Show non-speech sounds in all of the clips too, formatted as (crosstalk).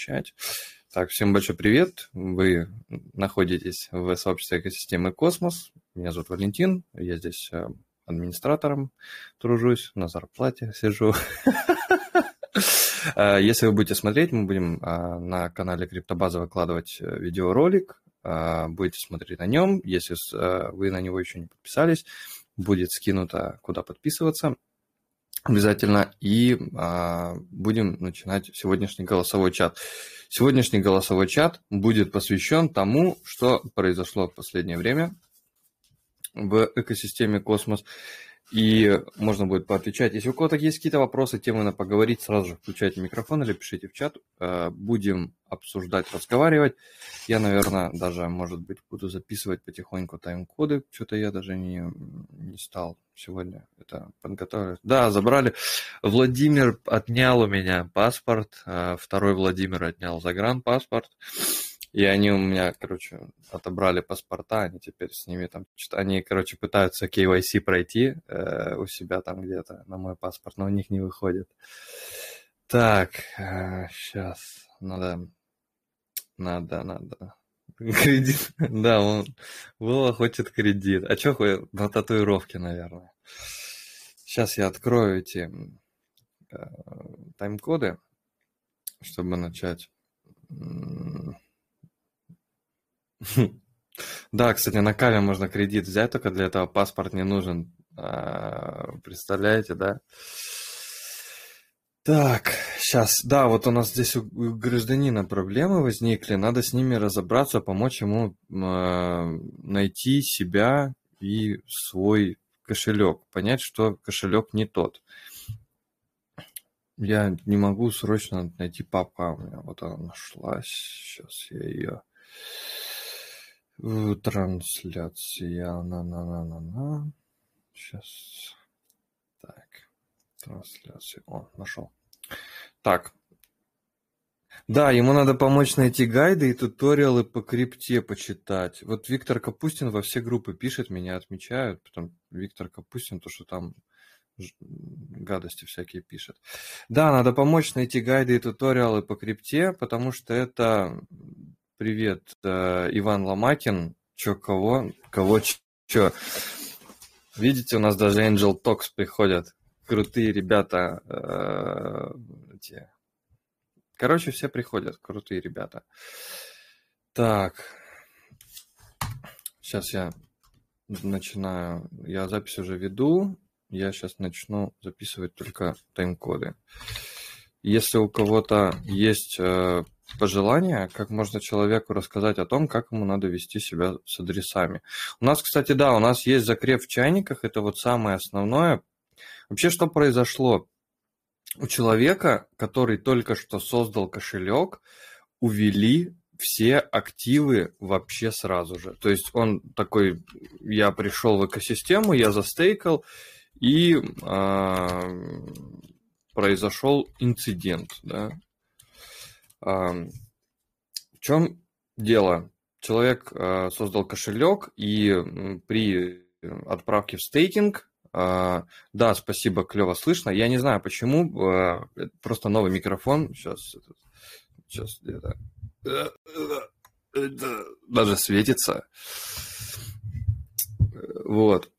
начать. Так, всем большой привет. Вы находитесь в сообществе экосистемы Космос. Меня зовут Валентин. Я здесь э, администратором тружусь, на зарплате сижу. (laughs) Э, если вы будете смотреть, мы будем э, на канале Криптобаза выкладывать видеоролик. Будете смотреть на нем. Если вы на него еще не подписались, будет скинуто, куда подписываться обязательно. И а, будем начинать сегодняшний голосовой чат. Сегодняшний голосовой чат будет посвящен тому, что произошло в последнее время в экосистеме Космос. И можно будет поотвечать. Если у кого-то есть какие-то вопросы, темы на поговорить, сразу же включайте микрофон или пишите в чат. Э, будем обсуждать, разговаривать. Я, наверное, даже, может быть, буду записывать потихоньку тайм-коды. Что-то я даже не, не стал сегодня это подготовить. Да, забрали. Владимир отнял у меня паспорт. Э, второй Владимир отнял загранпаспорт. паспорт. И они у меня, короче, отобрали паспорта, они теперь с ними там, они, короче, пытаются KYC пройти э, у себя там где-то на мой паспорт, но у них не выходит. Так, э, сейчас, надо, надо, надо. (laughs) Кредит, да, он, Вова хочет кредит. А что на татуировке, наверное. Сейчас я открою эти э, тайм-коды, чтобы начать. (laughs) Да, кстати, на Каве можно кредит взять, только для этого паспорт не нужен. А, представляете, да? Так, сейчас, да, вот у нас здесь у гражданина проблемы возникли, надо с ними разобраться, помочь ему э, найти себя и свой кошелек, понять, что кошелек не тот. Я не могу срочно найти папку, а у меня вот она нашлась, сейчас я ее Трансляция. На-на-на-на-на. Сейчас. Так. Трансляция. О, нашел. Так. Да, ему надо помочь найти гайды и туториалы по крипте почитать. Вот Виктор Капустин во все группы пишет, меня отмечают. Потом Виктор Капустин, то, что там гадости всякие пишет. Да, надо помочь найти гайды и туториалы по крипте, потому что это Привет, э, Иван Ломакин. Чё, кого? Кого, чё? Видите, у нас даже Angel Talks приходят. Крутые ребята. Э, эти. Короче, все приходят, крутые ребята. Так. Сейчас я начинаю. Я запись уже веду. Я сейчас начну записывать только тайм-коды. Если у кого-то есть э, пожелания, как можно человеку рассказать о том, как ему надо вести себя с адресами. У нас, кстати, да, у нас есть закреп в чайниках, это вот самое основное. Вообще, что произошло? У человека, который только что создал кошелек, увели все активы вообще сразу же. То есть он такой, я пришел в экосистему, я застейкал, и э, произошел инцидент, да. В чем дело? Человек а, создал кошелек, и при отправке в стейкинг, а, да, спасибо, клево слышно. Я не знаю, почему, а, просто новый микрофон, сейчас, сейчас где-то, даже светится. Вот.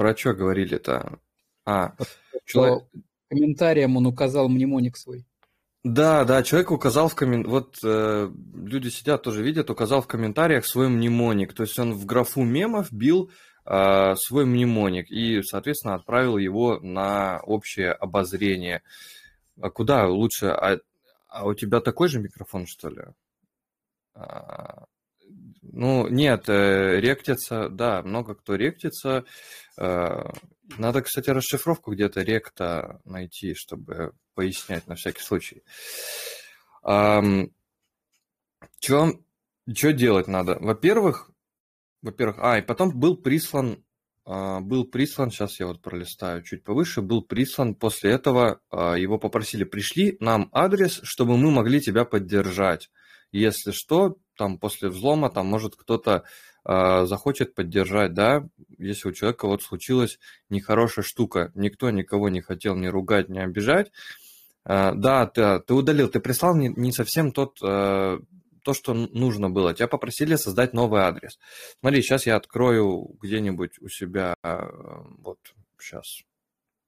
Про что говорили-то? А, человек... Комментарием он указал мнемоник свой. Да, да, человек указал в коммен... Вот э, люди сидят, тоже видят, указал в комментариях свой мнемоник. То есть он в графу мемов бил э, свой мнемоник и, соответственно, отправил его на общее обозрение. А куда лучше? А, а у тебя такой же микрофон, что ли? А, ну, нет, э, ректится, да, много кто ректится. Э, надо, кстати, расшифровку где-то ректа найти, чтобы пояснять на всякий случай. Что делать надо? Во-первых, во-первых, а, и потом был прислан, а, был прислан, сейчас я вот пролистаю чуть повыше, был прислан после этого, а, его попросили, пришли нам адрес, чтобы мы могли тебя поддержать. Если что, там после взлома, там может кто-то захочет поддержать, да, если у человека вот случилась нехорошая штука, никто никого не хотел ни ругать, ни обижать, А, да, ты, ты удалил, ты прислал не, не совсем тот, э, то, что нужно было. Тебя попросили создать новый адрес. Смотри, сейчас я открою где-нибудь у себя, вот сейчас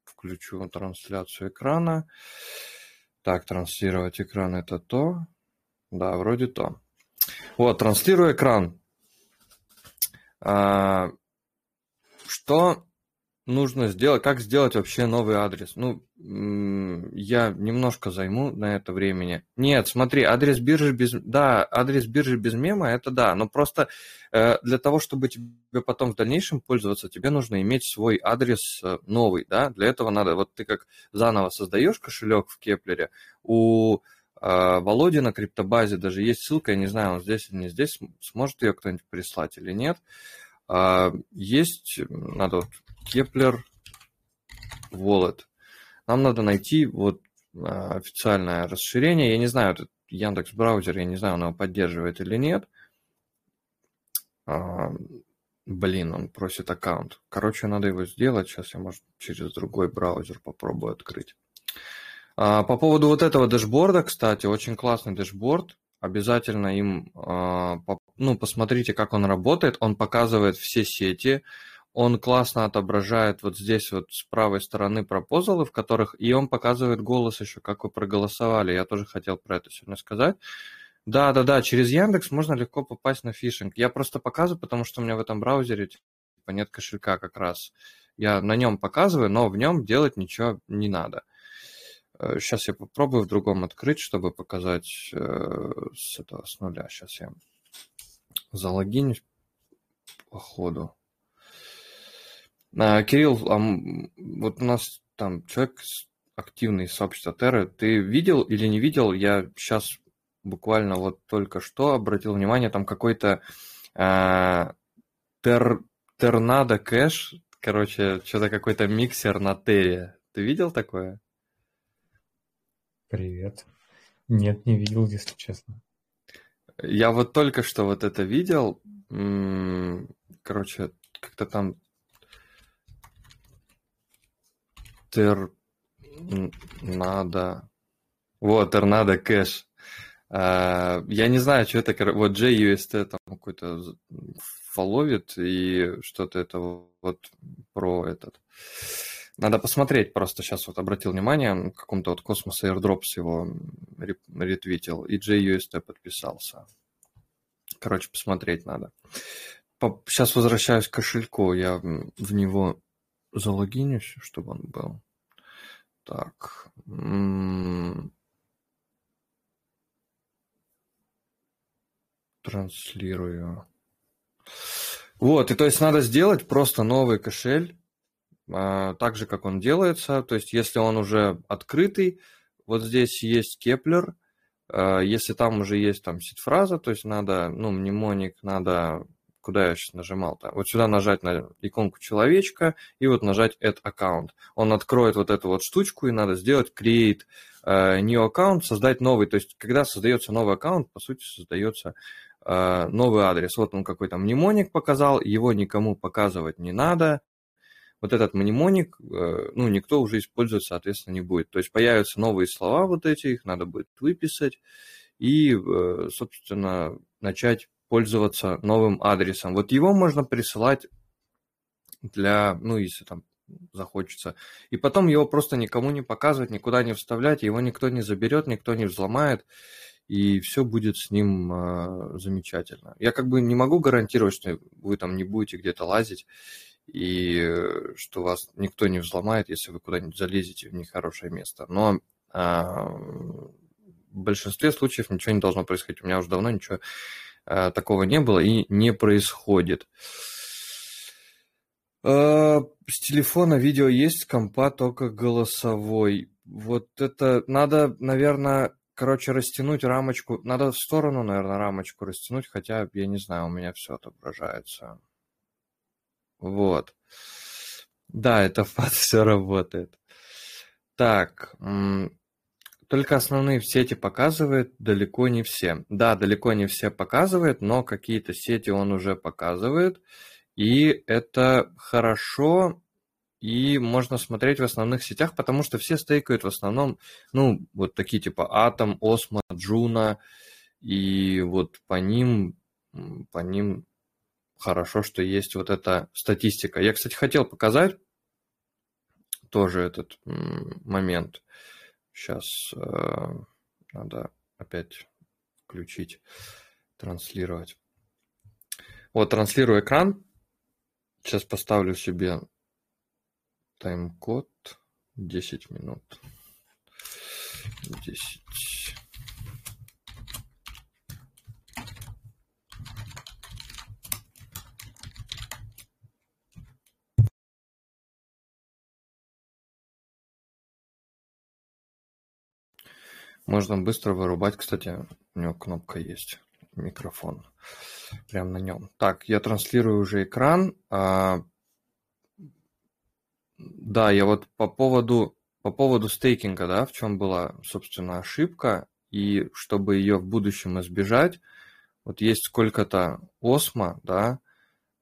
включу трансляцию экрана. Так, транслировать экран это то. Да, вроде то. Вот, транслирую экран. А, что нужно сделать, как сделать вообще новый адрес? Ну, я немножко займу на это времени. Нет, смотри, адрес биржи без... Да, адрес биржи без мема, это да, но просто э, для того, чтобы тебе потом в дальнейшем пользоваться, тебе нужно иметь свой адрес э, новый, да? Для этого надо, вот ты как заново создаешь кошелек в Кеплере, у э, Володи на криптобазе даже есть ссылка, я не знаю, он здесь или не здесь, сможет ее кто-нибудь прислать или нет. Э, есть, надо вот Keplr Wallet. Нам надо найти вот а, официальное расширение. Я не знаю, этот Яндекс браузер, я не знаю, он его поддерживает или нет. А, блин, он просит аккаунт. Короче, надо его сделать. Сейчас я, может, через другой браузер попробую открыть. А, по поводу вот этого дэшборда, кстати, очень классный дэшборд. Обязательно им, ну, посмотрите, как он работает. Он показывает все сети, он классно отображает вот здесь вот с правой стороны пропозалы, в которых, и он показывает голос еще, как вы проголосовали. Я тоже хотел про это сегодня сказать. Да, да, да, через Яндекс можно легко попасть на фишинг. Я просто показываю, потому что у меня в этом браузере типа, нет кошелька как раз. Я на нем показываю, но в нем делать ничего не надо. Сейчас э, я попробую в другом открыть, чтобы показать э, с этого с нуля. Сейчас я залогинюсь по ходу. А, Кирилл, а вот у нас там человек активный из сообщества Терры. Ты видел или не видел? Я сейчас буквально вот только что обратил внимание, там какой-то э, тер, Тернадо кэш, короче, что-то какой-то миксер на Терре. Ты видел такое? Привет. Нет, не видел, если честно. Я вот только что вот это видел. Короче, как-то там Торнадо. Вот, Tornado Cash. А, я не знаю, что это, вот JUST там какой-то фоловит и что-то это вот про этот. Надо посмотреть, просто сейчас вот обратил внимание, каком-то вот Cosmos Airdrops его ретвитил, и JUST подписался. Короче, посмотреть надо. Сейчас возвращаюсь к кошельку, я в него залогинюсь, чтобы он был. Так. Транслирую. Вот, и то есть надо сделать просто новый кошель, так же, как он делается. То есть если он уже открытый, вот здесь есть Keplr, а, если там уже есть там seed-фраза, то есть надо, ну, mnemonic, надо куда я сейчас нажимал-то? Вот сюда нажать на иконку человечка и вот нажать Add Account. Он откроет вот эту вот штучку, и надо сделать Create uh, New Account, создать новый. То есть, когда создается новый аккаунт, по сути, создается новый адрес. Вот он какой-то мнемоник показал, его никому показывать не надо. Вот этот мнемоник, uh, ну, никто уже использовать, соответственно, не будет. То есть, появятся новые слова вот эти, их надо будет выписать и, собственно, начать пользоваться новым адресом. Вот его можно присылать для, ну, если там захочется. И потом его просто никому не показывать, никуда не вставлять, его никто не заберет, никто не взломает, и все будет с ним э, замечательно. Я как бы не могу гарантировать, что вы там не будете где-то лазить, и э, что вас никто не взломает, если вы куда-нибудь залезете в нехорошее место. Но э, в большинстве случаев ничего не должно происходить. У меня уже давно ничего Э, такого не было и не происходит. Э, с телефона видео есть, компа только голосовой. Вот это надо, наверное, короче, растянуть рамочку. Надо в сторону, наверное, рамочку растянуть, хотя, я не знаю, у меня все отображается. Вот. Да, это (laughs) фат все работает. Так, только основные сети показывает, далеко не все. Да, далеко не все показывает, но какие-то сети он уже показывает. И это хорошо, и можно смотреть в основных сетях, потому что все стейкают в основном, ну, вот такие типа Atom, Osmo, Juno, и вот по ним, по ним хорошо, что есть вот эта статистика. Я, кстати, хотел показать тоже этот момент. Сейчас э, надо опять включить, транслировать. Вот, транслирую экран. Сейчас поставлю себе тайм-код 10 минут. 10. Можно быстро вырубать, кстати, у него кнопка есть, микрофон, прям на нем. Так, я транслирую уже экран. А, да, я вот по поводу, по поводу стейкинга, да, в чем была, собственно, ошибка, и чтобы ее в будущем избежать, вот есть сколько-то осмо, да,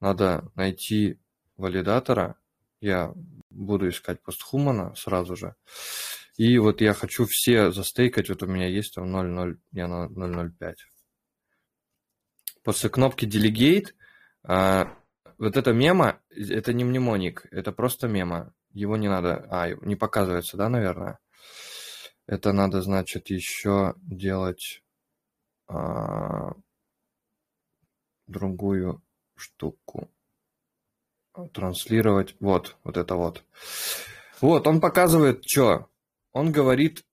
надо найти валидатора, я буду искать постхумана сразу же, и вот я хочу все застейкать, вот у меня есть там 0.0, я на 0.05. После кнопки Delegate а, вот это мема, это не мнемоник, это просто мема. Его не надо... А, не показывается, да, наверное? Это надо, значит, еще делать а, другую штуку. Транслировать. Вот, вот это вот. Вот, он показывает, что? Он говорит,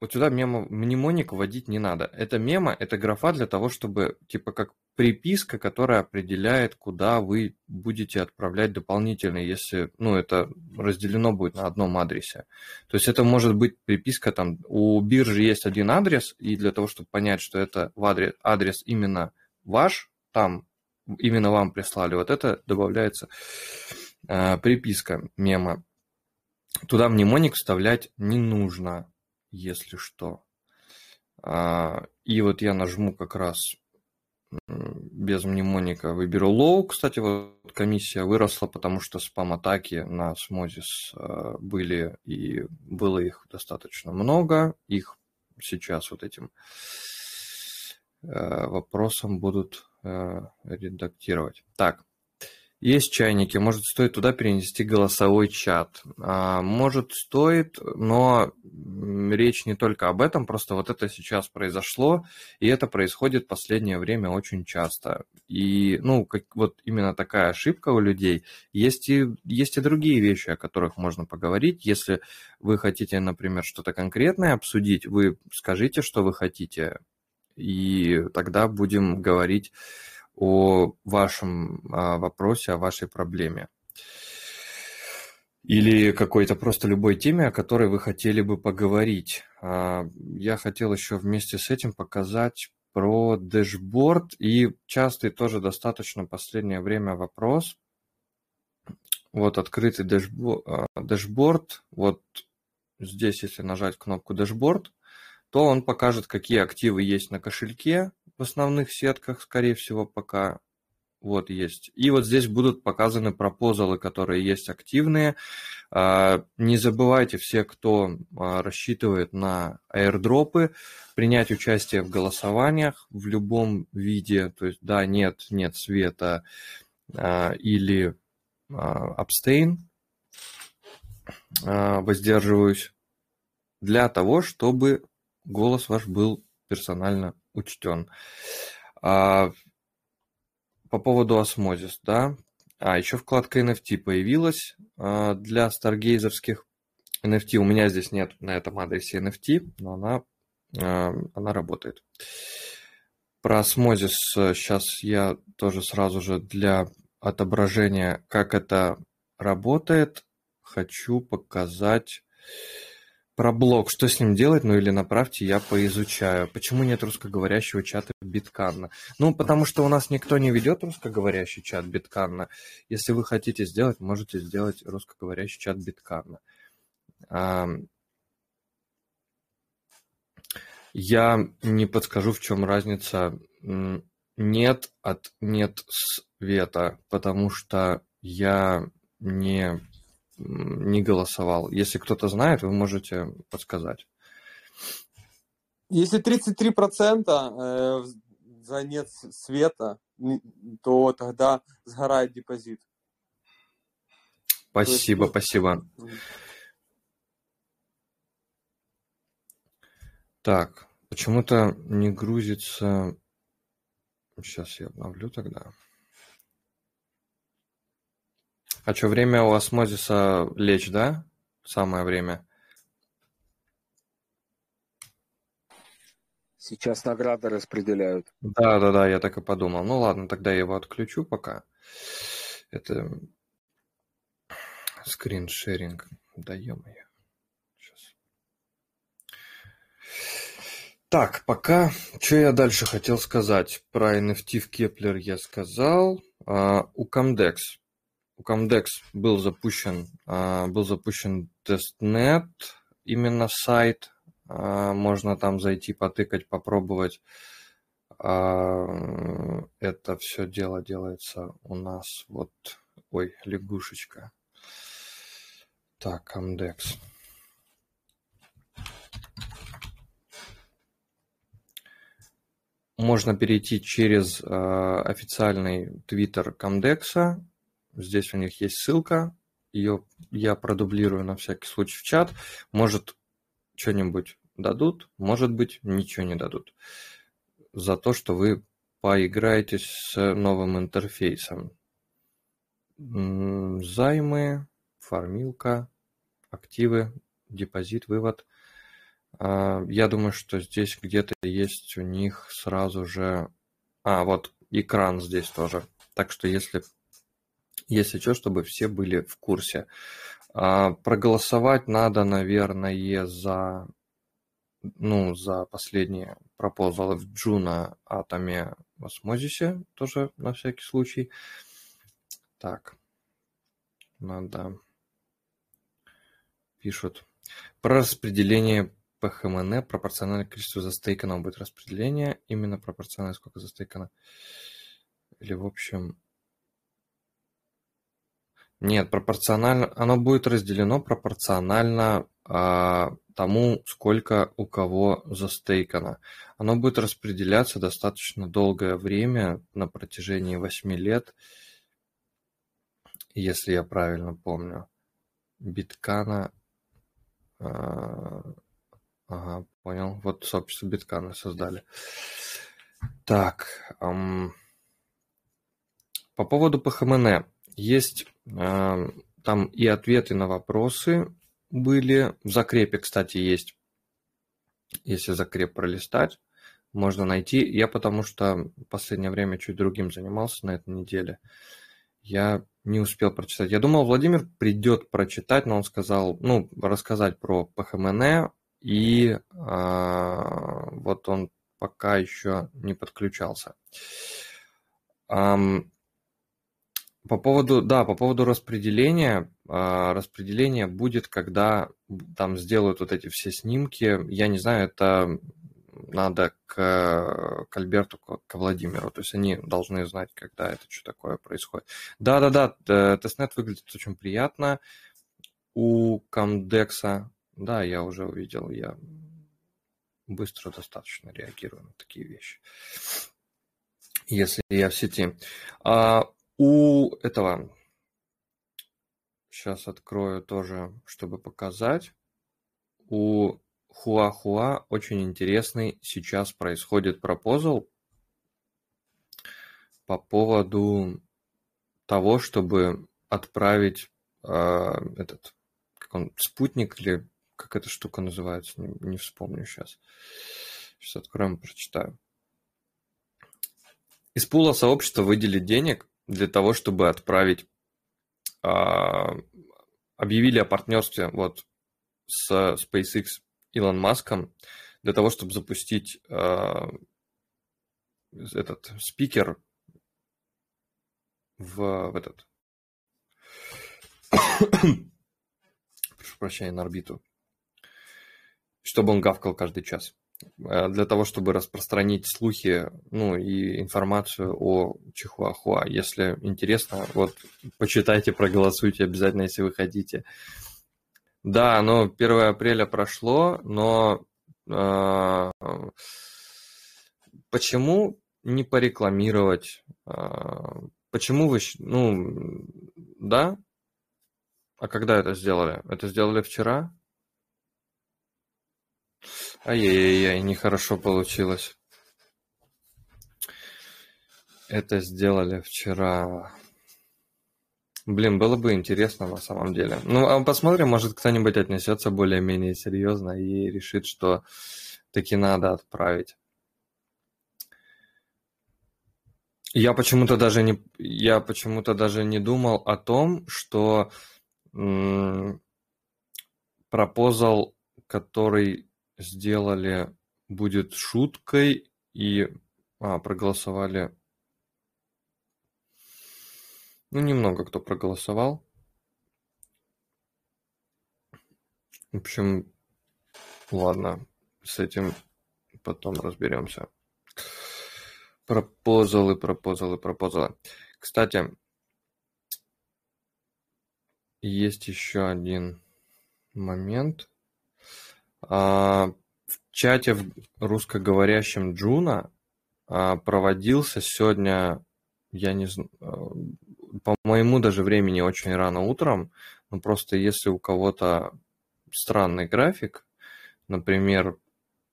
вот сюда мемо, мнемоник вводить не надо. Это мема, это графа для того, чтобы, типа, как приписка, которая определяет, куда вы будете отправлять дополнительные, если, ну, это разделено будет на одном адресе. То есть это может быть приписка, там, у биржи есть один адрес, и для того, чтобы понять, что это в адрес, адрес именно ваш, там, именно вам прислали, вот это добавляется э, приписка мема. Туда мнемоник вставлять не нужно если что. А, и вот я нажму как раз без мнемоника выберу low. Кстати, вот комиссия выросла, потому что спам-атаки на Смозис а, были, и было их достаточно много. Их сейчас вот этим а, вопросом будут редактировать. Так, есть чайники, может стоит туда перенести голосовой чат. А, может стоит, но речь не только об этом, просто вот это сейчас произошло, и это происходит в последнее время очень часто. И, ну, как, вот именно такая ошибка у людей. Есть и, есть и другие вещи, о которых можно поговорить. Если вы хотите, например, что-то конкретное обсудить, вы скажите, что вы хотите, и тогда будем говорить о вашем а, вопросе, о вашей проблеме. Или какой-то просто любой теме, о которой вы хотели бы поговорить. А, я хотел еще вместе с этим показать про дэшборд и частый тоже достаточно последнее время вопрос. Вот открытый dashboard, а, dashboard. Вот здесь, если нажать кнопку dashboard, то он покажет, какие активы есть на кошельке, в основных сетках, скорее всего, пока вот есть. И вот здесь будут показаны пропозалы, которые есть активные. А, не забывайте, все, кто а, рассчитывает на airdrop ы, принять участие в голосованиях в любом виде. То есть, да, нет, нет с вето а, или abstain, воздерживаюсь, для того, чтобы голос ваш был персонально учтен. А, по поводу осмозис, да. А, еще вкладка NFT появилась а, для старгейзерских NFT. У меня здесь нет на этом адресе NFT, но она, а, она работает. Про осмозис сейчас я тоже сразу же для отображения, как это работает, хочу показать про блог, что с ним делать, ну или направьте, я поизучаю. Почему нет русскоговорящего чата Битканна? Ну, потому что у нас никто не ведет русскоговорящий чат Битканна. Если вы хотите сделать, можете сделать русскоговорящий чат Битканна. Я не подскажу, в чем разница нет от нет света, потому что я не не голосовал. Если кто-то знает, вы можете подсказать. Если 33% э, за нет света, то тогда сгорает депозит. Спасибо, есть... спасибо. Так, почему-то не грузится... Сейчас я обновлю тогда. А что, время у осмозиса лечь, да? Самое время. Сейчас награды распределяют. Да, да, да, я так и подумал. Ну ладно, тогда я его отключу пока. Это скриншеринг. Да ё-моё. Сейчас. Так, пока... Что я дальше хотел сказать? Про NFT в Keplr я сказал. А, у Comdex у Comdex был запущен, а, был запущен тестнет, именно сайт, а, можно там зайти, потыкать, попробовать. А, это все дело делается у нас вот, ой, лягушечка. Так, Comdex. Можно перейти через официальный твиттер Комдекса, Здесь у них есть ссылка, ее я продублирую на всякий случай в чат. Может, что-нибудь дадут, может быть, ничего не дадут. За то, что вы поиграетесь с новым интерфейсом. Займы, фармилка, активы, депозит, вывод. А, я думаю, что здесь где-то есть у них сразу же... А, вот экран здесь тоже. Так что если если что, чтобы все были в курсе. А, проголосовать надо, наверное, за, ну, за последние пропозалы в Juno Атоме в Осмозисе, тоже на всякий случай. Так, надо... Пишут. Про распределение PHMN пропорционально количеству застейканного будет распределение. Именно пропорционально сколько застейкано. Или в общем нет, пропорционально. Оно будет разделено пропорционально а, тому, сколько у кого застейкано. Оно будет распределяться достаточно долгое время, на протяжении 8 лет, если я правильно помню. Биткана. А, ага, понял. Вот сообщество биткана создали. Так. Эм, по поводу ПХМН. Есть там и ответы на вопросы были. В закрепе, кстати, есть. Если закреп пролистать, можно найти. Я потому что в последнее время чуть другим занимался на этой неделе. Я не успел прочитать. Я думал, Владимир придет прочитать, но он сказал, ну, рассказать про ПХМН, и э, вот он пока еще не подключался. По поводу, да, по поводу распределения. А, распределение будет, когда там сделают вот эти все снимки. Я не знаю, это надо к, к Альберту, к Владимиру. То есть они должны знать, когда это что такое происходит. Да-да-да, тестнет выглядит очень приятно. У Камдекса, да, я уже увидел, я быстро достаточно реагирую на такие вещи, если я в сети. А у этого, сейчас открою тоже, чтобы показать, у Хуахуа очень интересный сейчас происходит пропозал по поводу того, чтобы отправить э, этот как он, спутник или как эта штука называется, не, не вспомню сейчас. Сейчас откроем, прочитаю. Из пула сообщества выделить денег для того, чтобы отправить, а, объявили о партнерстве вот с SpaceX Илон Маском для того, чтобы запустить а, этот спикер в, в этот (coughs) прошу прощения, на орбиту, чтобы он гавкал каждый час. Э, для того, чтобы распространить слухи, ну и информацию о Чихуахуа. Если интересно, вот почитайте, проголосуйте обязательно, если вы хотите. Да, ну 1 апреля прошло, но э, почему не порекламировать? Э, почему вы, ну, да? А когда это сделали? Это сделали вчера? Ай-яй-яй, нехорошо получилось. Это сделали вчера. Блин, было бы интересно на самом деле. Ну, а посмотрим, может кто-нибудь отнесется более-менее серьезно и решит, что таки надо отправить. Я почему-то даже не, я почему-то даже не думал о том, что пропозал, который сделали будет шуткой и а, проголосовали. Ну, немного кто проголосовал. В общем, ладно, с этим потом разберемся. Пропозалы, пропозалы, пропозалы. Кстати, есть еще один момент – в чате в русскоговорящем Джуна а, проводился сегодня, я не знаю, по моему даже времени очень рано утром, но просто если у кого-то странный график, например,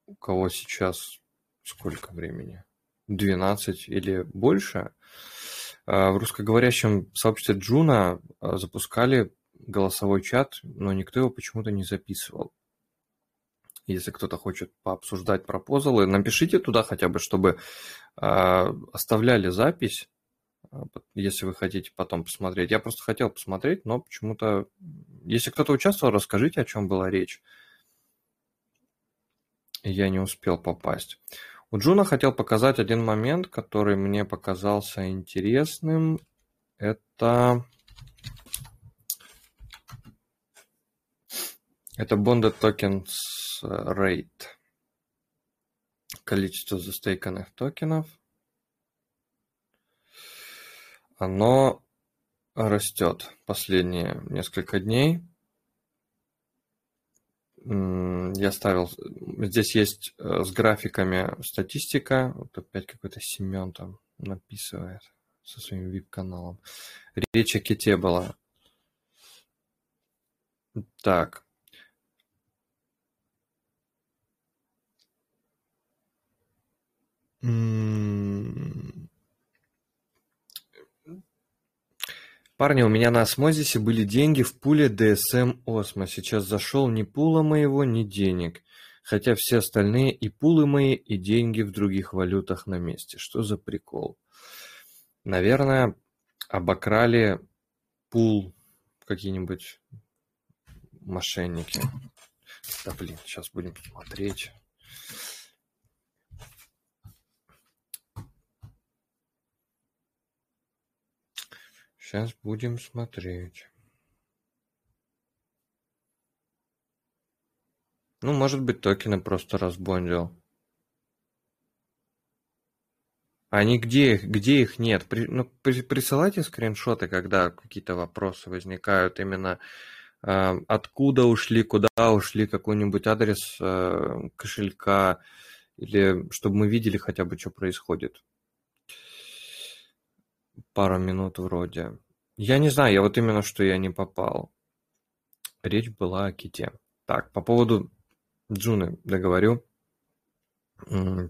у кого сейчас сколько времени? 12 или больше, а, в русскоговорящем сообществе Джуна запускали голосовой чат, но никто его почему-то не записывал если кто-то хочет пообсуждать пропозалы, напишите туда хотя бы, чтобы э, оставляли запись, а, если вы хотите потом посмотреть. Я просто хотел посмотреть, но почему-то... Если кто-то участвовал, расскажите, о чем была речь. Я не успел попасть. У Джуна хотел показать один момент, который мне показался интересным. Это... Это Bonded Tokens rate. Количество застейканных токенов. Оно растет последние несколько дней. Я ставил... Здесь есть э, с графиками статистика. Вот опять какой-то Семен там написывает со своим вип-каналом. Речь о ките была. Так. Парни, у меня на осмозисе были деньги в пуле DSM Osmo. Сейчас зашел ни пула моего, ни денег. Хотя все остальные и пулы мои, и деньги в других валютах на месте. Что за прикол? Наверное, обокрали пул какие-нибудь мошенники. Да блин, сейчас будем смотреть. Сейчас будем смотреть. Ну, может быть, токены просто разбондил. Они где их, где их нет? При, ну, при, присылайте скриншоты, когда какие-то вопросы возникают. Именно э, откуда ушли, куда ушли, какой-нибудь адрес э, кошелька, или чтобы мы видели хотя бы, что происходит пару минут вроде. Я не знаю, я вот именно что я не попал. Речь была о ките. Так, по поводу Джуны договорю.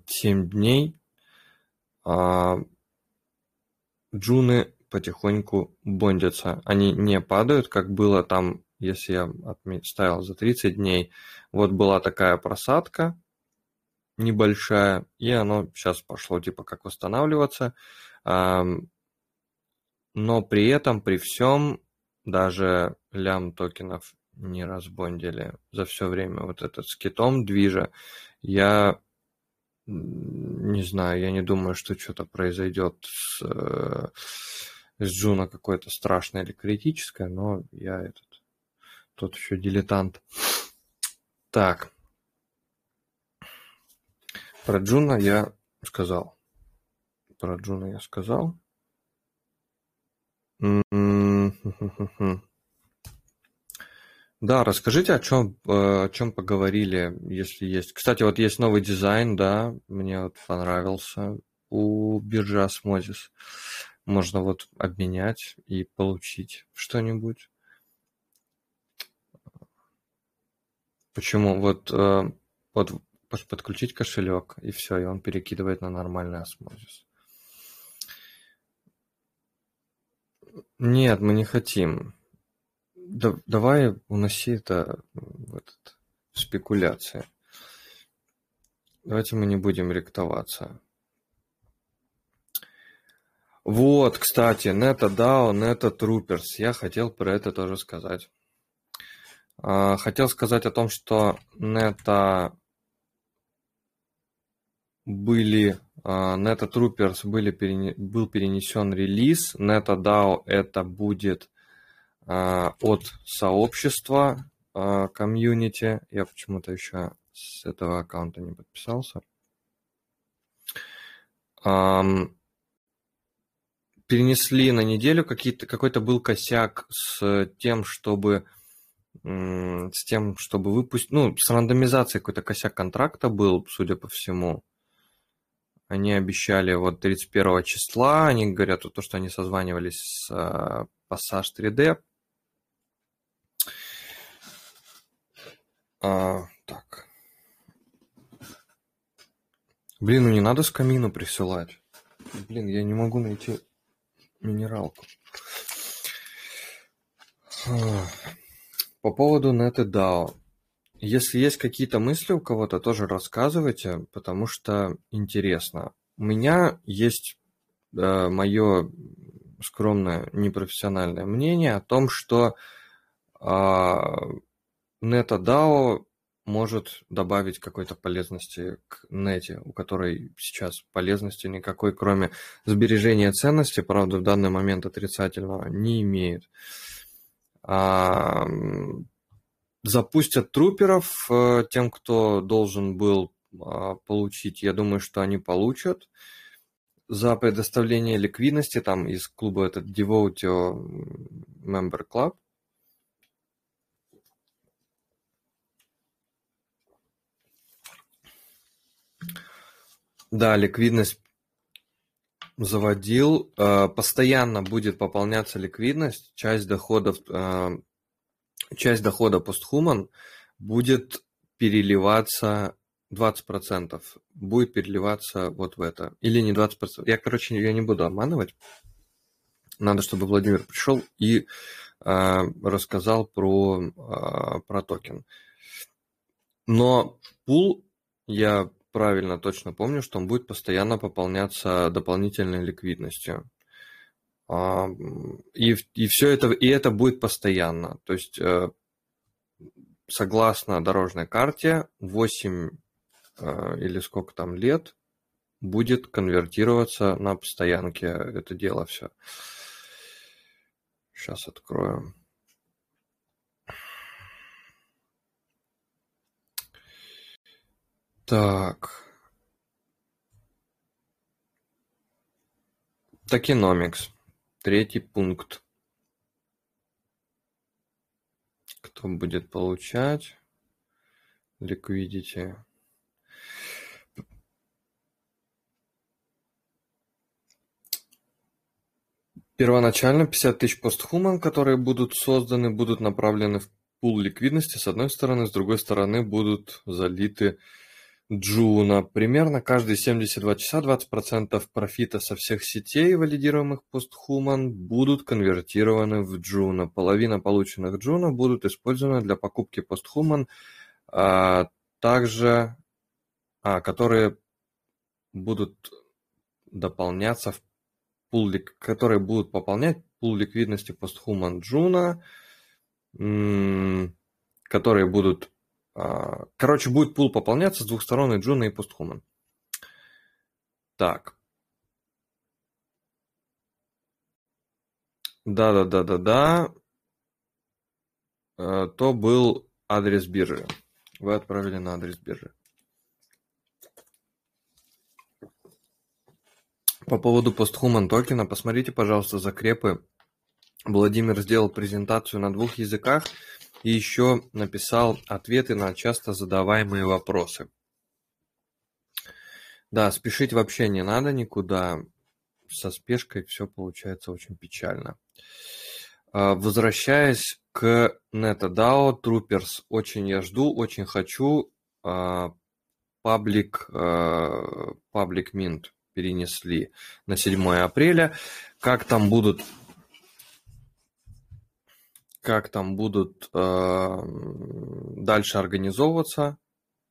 Семь дней. А, Джуны потихоньку бондятся. Они не падают, как было там, если я ставил за 30 дней. Вот была такая просадка небольшая, и оно сейчас пошло типа как восстанавливаться но при этом, при всем, даже лям токенов не разбондили за все время вот этот с китом движа. Я не знаю, я не думаю, что что-то произойдет с, э, с Juno какое-то страшное или критическое, но я этот, тот еще дилетант. Так. Про Juno я сказал. Про Juno я сказал. Да, расскажите, о чем, о чем поговорили, если есть. Кстати, вот есть новый дизайн, да, мне вот понравился у биржи Osmosis. Можно вот обменять и получить что-нибудь. Почему? Вот, э, вот подключить кошелек, и все, и он перекидывает на нормальный Osmosis. Нет, мы не хотим. Да, давай уноси это в, этот, в спекуляции. Давайте мы не будем ректоваться. Вот, кстати, NetaDAO, NetaTroopers. Я хотел про это тоже сказать. А, хотел сказать о том, что Neta были NetaTroopers были перене... был перенесен релиз. NetaDAO это будет а, от сообщества а, комьюнити. Я почему-то еще с этого аккаунта не подписался. Перенесли на неделю какой-то был косяк с тем, чтобы с тем, чтобы выпустить, ну, с рандомизацией какой-то косяк контракта был, судя по всему. Они обещали вот 31 числа, они говорят то, что они созванивались с uh, Passage 3D, А, так. Блин, ну не надо с камину присылать. Блин, я не могу найти минералку. По поводу NetDAO. Если есть какие-то мысли у кого-то, тоже рассказывайте, потому что интересно. У меня есть э, мое скромное непрофессиональное мнение о том, что э, NetDAO может добавить какой-то полезности к нете, у которой сейчас полезности никакой, кроме сбережения ценности, правда, в данный момент отрицательного, не имеет. Запустят труперов э, тем, кто должен был а, получить, я думаю, что они получат за предоставление ликвидности там из клуба этот Devotio Member Club – Да, ликвидность заводил. Э, постоянно будет пополняться ликвидность. Часть доходов, э, часть дохода постхуман будет переливаться 20% будет переливаться вот в это. Или не 20%. Я, короче, я не буду обманывать. Надо, чтобы Владимир пришел и э, рассказал про, э, про токен. Но пул я правильно, точно помню, что он будет постоянно пополняться дополнительной ликвидностью. А, и, и все это, и это будет постоянно. То есть, э, согласно дорожной карте, 8 э, или сколько там лет будет конвертироваться на постоянке это дело все. Сейчас открою. Так. Токеномикс. Третий пункт. Кто будет получать? Liquidity. Первоначально 50 тысяч постхуман, которые будут созданы, будут направлены в пул ликвидности с одной стороны, с другой стороны будут залиты Juno. Примерно каждые 72 часа 20% профита со всех сетей, валидируемых Posthuman, будут конвертированы в Juno. Половина полученных Juno будут использованы для покупки Posthuman, а также а, которые будут дополняться в пул, которые будут пополнять пул ликвидности Posthuman Juno, которые будут короче, будет пул пополняться с двух сторон, и Juno, и Posthuman. Так. Да-да-да-да-да. Э, то был адрес биржи. Вы отправили на адрес биржи. По поводу Posthuman токена, посмотрите, пожалуйста, закрепы. Владимир сделал презентацию на двух языках и еще написал ответы на часто задаваемые вопросы. Да, спешить вообще не надо никуда. Со спешкой все получается очень печально. А, возвращаясь к NetDAO, Troopers, очень я жду, очень хочу. А, паблик, а, паблик Mint перенесли на 7 апреля. Как там будут как там будут э, дальше организовываться.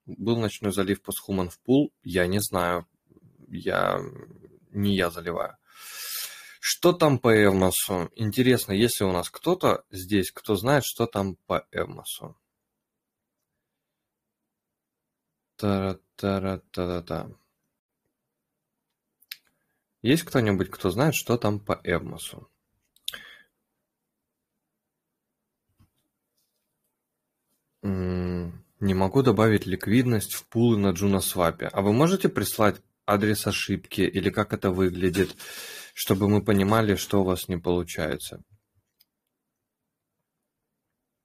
Был ночной залив постхуман в пул, я не знаю. Я не я заливаю. Что там по Эвмосу? Интересно, если у нас кто-то здесь, кто знает, что там по Эвмосу. Та-та-та-та-та. Есть кто-нибудь, кто знает, что там по Эвмосу? Не могу добавить ликвидность в пулы на JunoSwap. А вы можете прислать адрес ошибки или как это выглядит, чтобы мы понимали, что у вас не получается?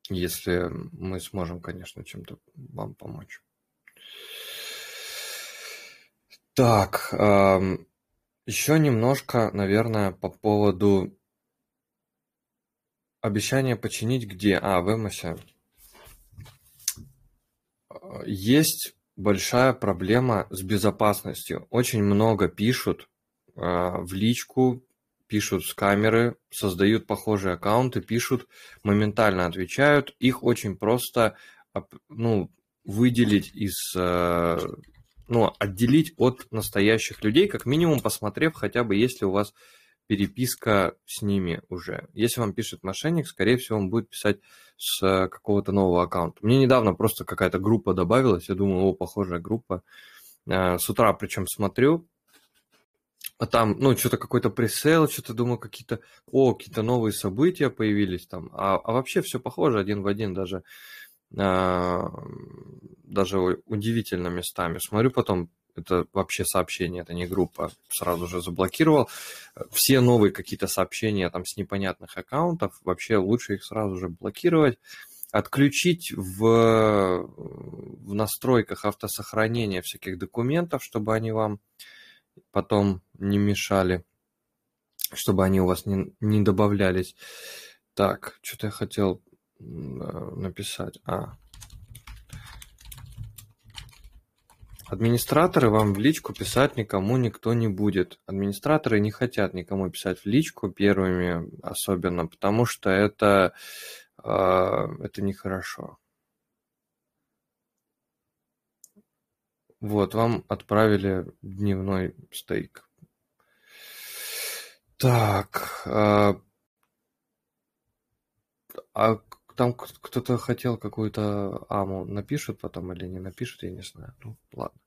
Если мы сможем, конечно, чем-то вам помочь. Так, еще немножко, наверное, по поводу обещания починить где? А, в Эмосе. Есть большая проблема с безопасностью. Очень много пишут а, в личку, пишут с камеры, создают похожие аккаунты, пишут, моментально отвечают. Их очень просто ну, выделить из, а, ну, отделить от настоящих людей, как минимум посмотрев хотя бы, если у вас переписка с ними уже. Если вам пишет мошенник, скорее всего, он будет писать с э, какого-то нового аккаунта. Мне недавно просто какая-то группа добавилась, я думаю, о, похожая группа. Э, с утра причем смотрю, а там, ну, что-то какой-то пресейл, что-то думаю, какие-то, о, какие-то новые события появились там. А, а вообще все похоже один в один, даже, а, даже удивительно местами. Смотрю потом, это вообще сообщение, это не группа, сразу же заблокировал. Все новые какие-то сообщения там с непонятных аккаунтов, вообще лучше их сразу же блокировать. Отключить в, в настройках автосохранения всяких документов, чтобы они вам потом не мешали, чтобы они у вас не, не добавлялись. Так, что-то я хотел э, написать. А, Администраторы вам в личку писать никому никто не будет. Администраторы не хотят никому писать в личку первыми, особенно, потому что это, э, это нехорошо. Вот, вам отправили дневной стейк. Так, э, а там кто-то хотел какую-то аму, напишут потом или не напишут, я не знаю. Ну, ладно.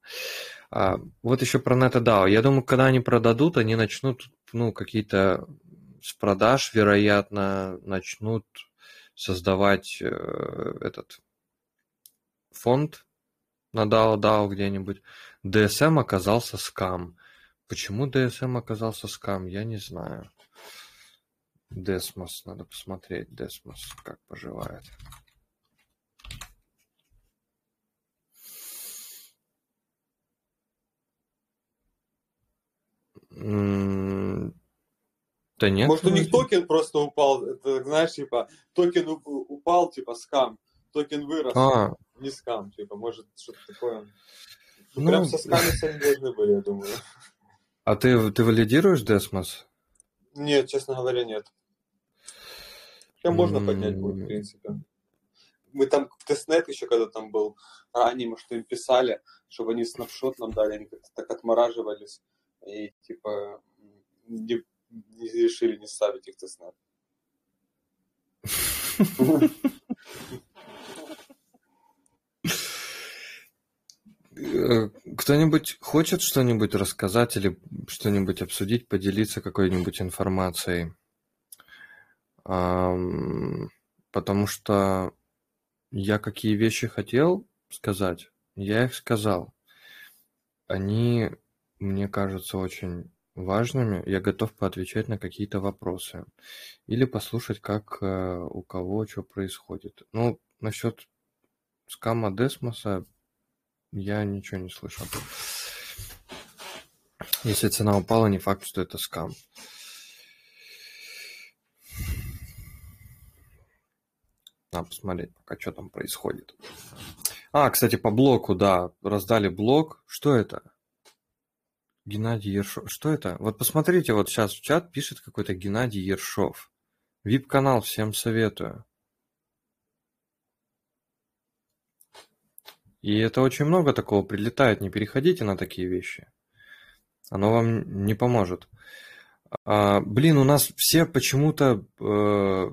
А, вот еще про NetDAO. Я думаю, когда они продадут, они начнут, ну, какие-то с продаж, вероятно, начнут создавать э, этот фонд на DAO, DAO где-нибудь. DSM оказался скам. Почему DSM оказался скам, я не знаю. Десмос, надо посмотреть, Десмос, как поживает. Да нет. Может, у них токен просто упал, это, знаешь, типа, токен упал, типа, скам, токен вырос, а. не скам, типа, может, что-то такое. Ну, ну, прям со скамиться они (laughs) должны были, я думаю. А ты, ты валидируешь Desmos? Нет, честно говоря, нет. Хотя можно поднять будет, в принципе. Мы там в тестнет еще, когда там был ранее, мы что им писали, чтобы они снапшот нам дали, они как-то так отмораживались. И типа не, не решили не ставить их в тестнет. Э, кто-нибудь хочет что-нибудь рассказать или что-нибудь обсудить, поделиться какой-нибудь информацией? Потому что я какие вещи хотел сказать, я их сказал. Они, мне кажется, очень важными, я готов поотвечать на какие-то вопросы. Или послушать, как э, у кого что происходит. Ну, насчет скама Десмоса я ничего не слышал. Если цена упала, не факт, что это скам. Надо посмотреть пока, что там происходит. А, кстати, по блоку, да, раздали блок. Что это? Геннадий Ершов. Что это? Вот посмотрите, вот сейчас в чат пишет какой-то Геннадий Ершов. Вип-канал, всем советую. И это очень много такого прилетает. Не переходите на такие вещи. Оно вам не поможет. А, блин, у нас все почему-то э,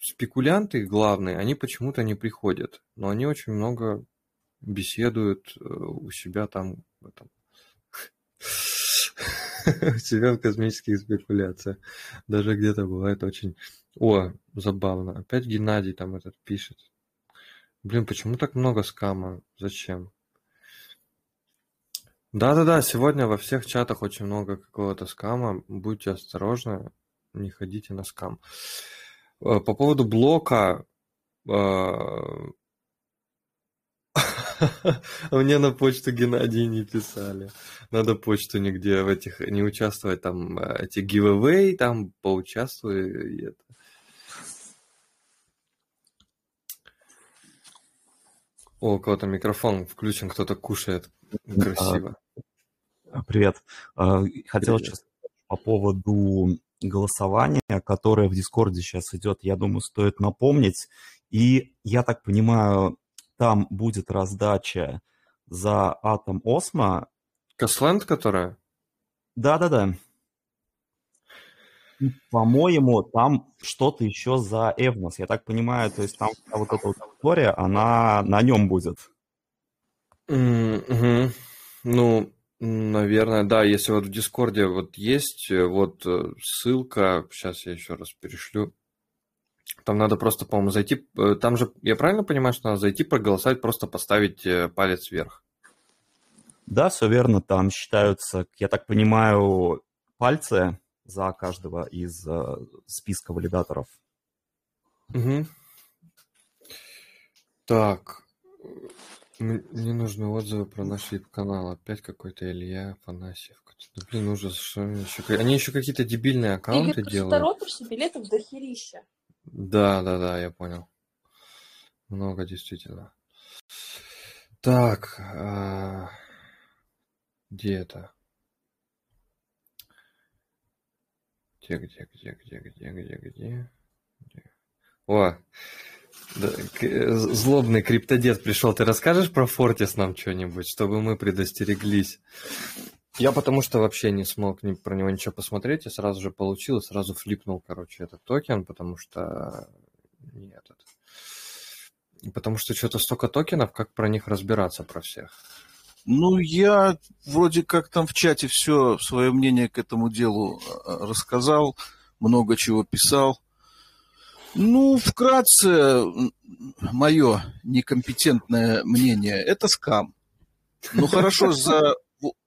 спекулянты главные, они почему-то не приходят, но они очень много беседуют э, у себя там в этом (laughs) у себя в космических спекуляциях. Даже где-то бывает очень... О, забавно. Опять Геннадий там этот пишет. Блин, почему так много скама? Зачем? Да-да-да, сегодня во всех чатах очень много какого-то скама. Будьте осторожны, не ходите на скам. Э, по поводу блока, э, (laughs) мне на почту Геннадий не писали. Надо почту нигде в этих не участвовать, там э, эти giveaway, там поучаствуй и это. О, у кого-то микрофон включен, кто-то кушает красиво. Привет. Хотел сейчас по поводу голосования, которое в Дискорде сейчас идет, я думаю, стоит напомнить. И я так понимаю, там будет раздача за атом Осмо. Косленд, которая? Да-да-да. По-моему, там что-то еще за Эвнос. Я так понимаю, то есть там вот эта вот история, она на нем будет. Mm-hmm. Ну, наверное, да. Если вот в Дискорде вот есть э, вот э, ссылка, сейчас я еще раз перешлю. Там надо просто, по-моему, зайти. Э, там же, я правильно понимаю, что надо зайти, проголосовать, просто поставить палец вверх? Да, все верно. Там считаются, я так понимаю, пальцы за каждого из списка валидаторов. Угу. Так. Мне нужны отзывы про наш вип-канал. Опять какой-то Илья Афанасьев. Да, блин, ужас. Что они еще, они еще какие-то дебильные аккаунты Игорь, делают. Ты торопишься, билетов до херища. Да, да, да, я понял. Много действительно. Так, а... где это? Где, где, где, где, где, где, где? О, злобный криптодед пришел. Ты расскажешь про Фортис нам что-нибудь, чтобы мы предостереглись? Я потому что вообще не смог ни, про него ничего посмотреть, я сразу же получил и сразу флипнул, короче, этот токен, потому что нет. Потому что что-то столько токенов, как про них разбираться про всех? Ну, я вроде как там в чате все свое мнение к этому делу а, рассказал, много чего писал. Ну, вкратце, мое некомпетентное мнение, это скам. Ну, хорошо за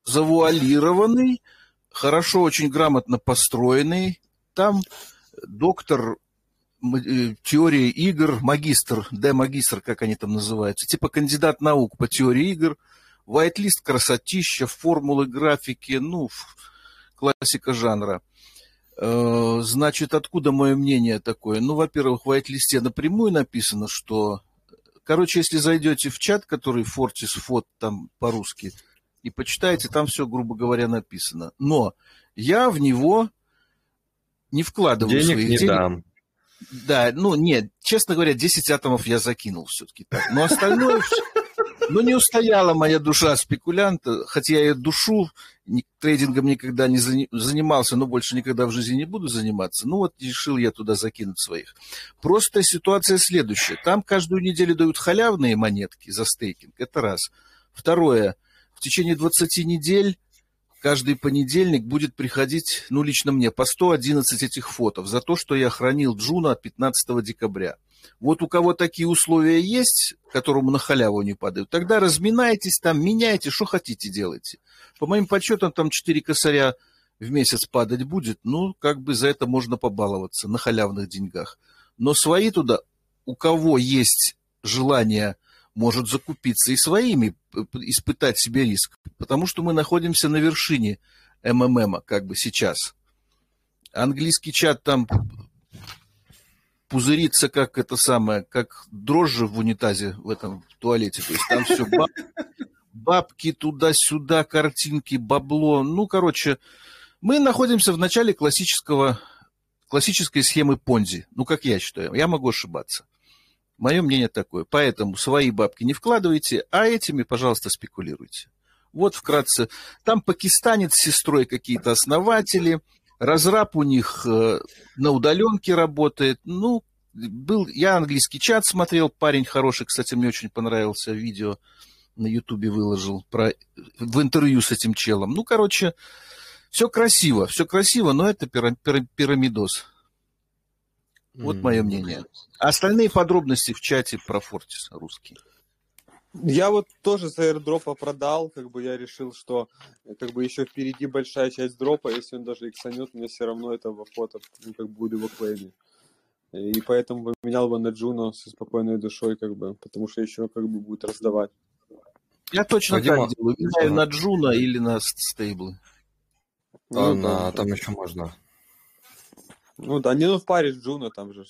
завуалированный, хорошо, очень грамотно построенный. Там доктор э, теории игр, магистр, Д-магистр, как они там называются, типа кандидат наук по теории игр, вайтлист красотища, формулы графики, ну, классика жанра. Э, значит, откуда мое мнение такое? Ну, во-первых, в вайт-листе напрямую написано, что... Короче, если зайдете в чат, который Fortis Фот там по-русски, и почитаете, там все, грубо говоря, написано. Но я в него не вкладываю денег своих не денег. Дам. Да, ну нет, честно говоря, 10 атомов я закинул все-таки так. Но остальное... Ну, не устояла моя душа спекулянта, хотя я душу трейдингом никогда не занимался, но больше никогда в жизни не буду заниматься. Ну, вот решил я туда закинуть своих. Просто ситуация следующая. Там каждую неделю дают халявные монетки за стейкинг. Это раз. Второе в течение 20 недель каждый понедельник будет приходить, ну, лично мне, по 111 этих фотов за то, что я хранил Juno от 15 декабря. Вот у кого такие условия есть, которому на халяву не падают, тогда разминайтесь там, меняйте, что хотите делайте. По моим подсчетам, там 4 косаря в месяц падать будет, ну, как бы за это можно побаловаться на халявных деньгах. Но свои туда, у кого есть желание, может закупиться и своими, испытать себе риск. Потому что мы находимся на вершине МММа, как бы сейчас. Английский чат там пузырится, как это самое, как дрожжи в унитазе в этом в туалете. То есть там все баб, бабки туда-сюда, картинки, бабло. Ну, короче, мы находимся в начале классического, классической схемы Понзи. Ну, как я считаю. Я могу ошибаться. Мое мнение такое. Поэтому свои бабки не вкладывайте, а этими, пожалуйста, спекулируйте. Вот вкратце. Там пакистанец с сестрой какие-то основатели. Разраб у них э, на удаленке работает. Ну, был, я английский чат смотрел, парень хороший, кстати, мне очень понравился видео на ютубе выложил про, в интервью с этим челом. Ну, короче, все красиво, все красиво, но это пирамидос. Вот мое мнение. Остальные подробности в чате про Фортис русский. Я вот тоже с аирдропа продал, как бы я решил, что как бы еще впереди большая часть дропа, если он даже иксанет, мне все равно этого фото ну, как бы буду в клейме. И поэтому поменял бы на Джуно со спокойной душой, как бы, потому что еще как бы будет раздавать. Я точно Вадима... так делаю. Меняю на Juno или на стейблы. А, ну, на... там еще можно. Ну да, не ну в паре с Juno там же.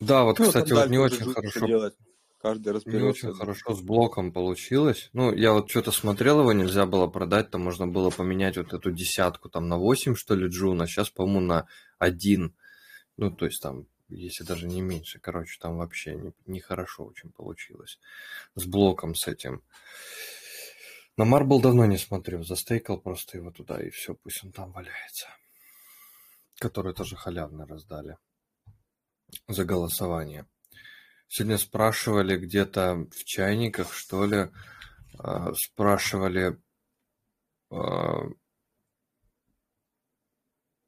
Да, вот, ну, кстати, вот не очень хорошо. Делать. Каждый разберется. Не очень хорошо с блоком получилось. Ну, я вот что-то смотрел, его нельзя было продать, там можно было поменять вот эту десятку там на 8, что ли, Juno, сейчас, по-моему, на 1. Ну, то есть там, если даже не меньше, короче, там вообще нехорошо не, не очень получилось. С блоком с этим. На Марбл давно не смотрю, застейкал просто его туда, и все, пусть он там валяется. Который тоже халявно раздали за голосование. Сегодня спрашивали где-то в чайниках, что ли, э, спрашивали, э,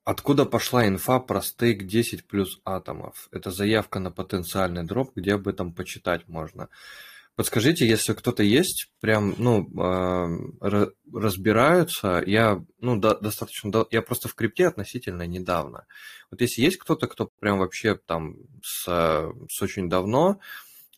откуда пошла инфа про стейк 10 плюс атомов. Это заявка на потенциальный дроп, где об этом почитать можно. Подскажите, если кто-то есть, прям, ну, э, разбираются, я, ну, да, достаточно, я просто в крипте относительно недавно. Вот если есть кто-то, кто прям вообще там с, с очень давно,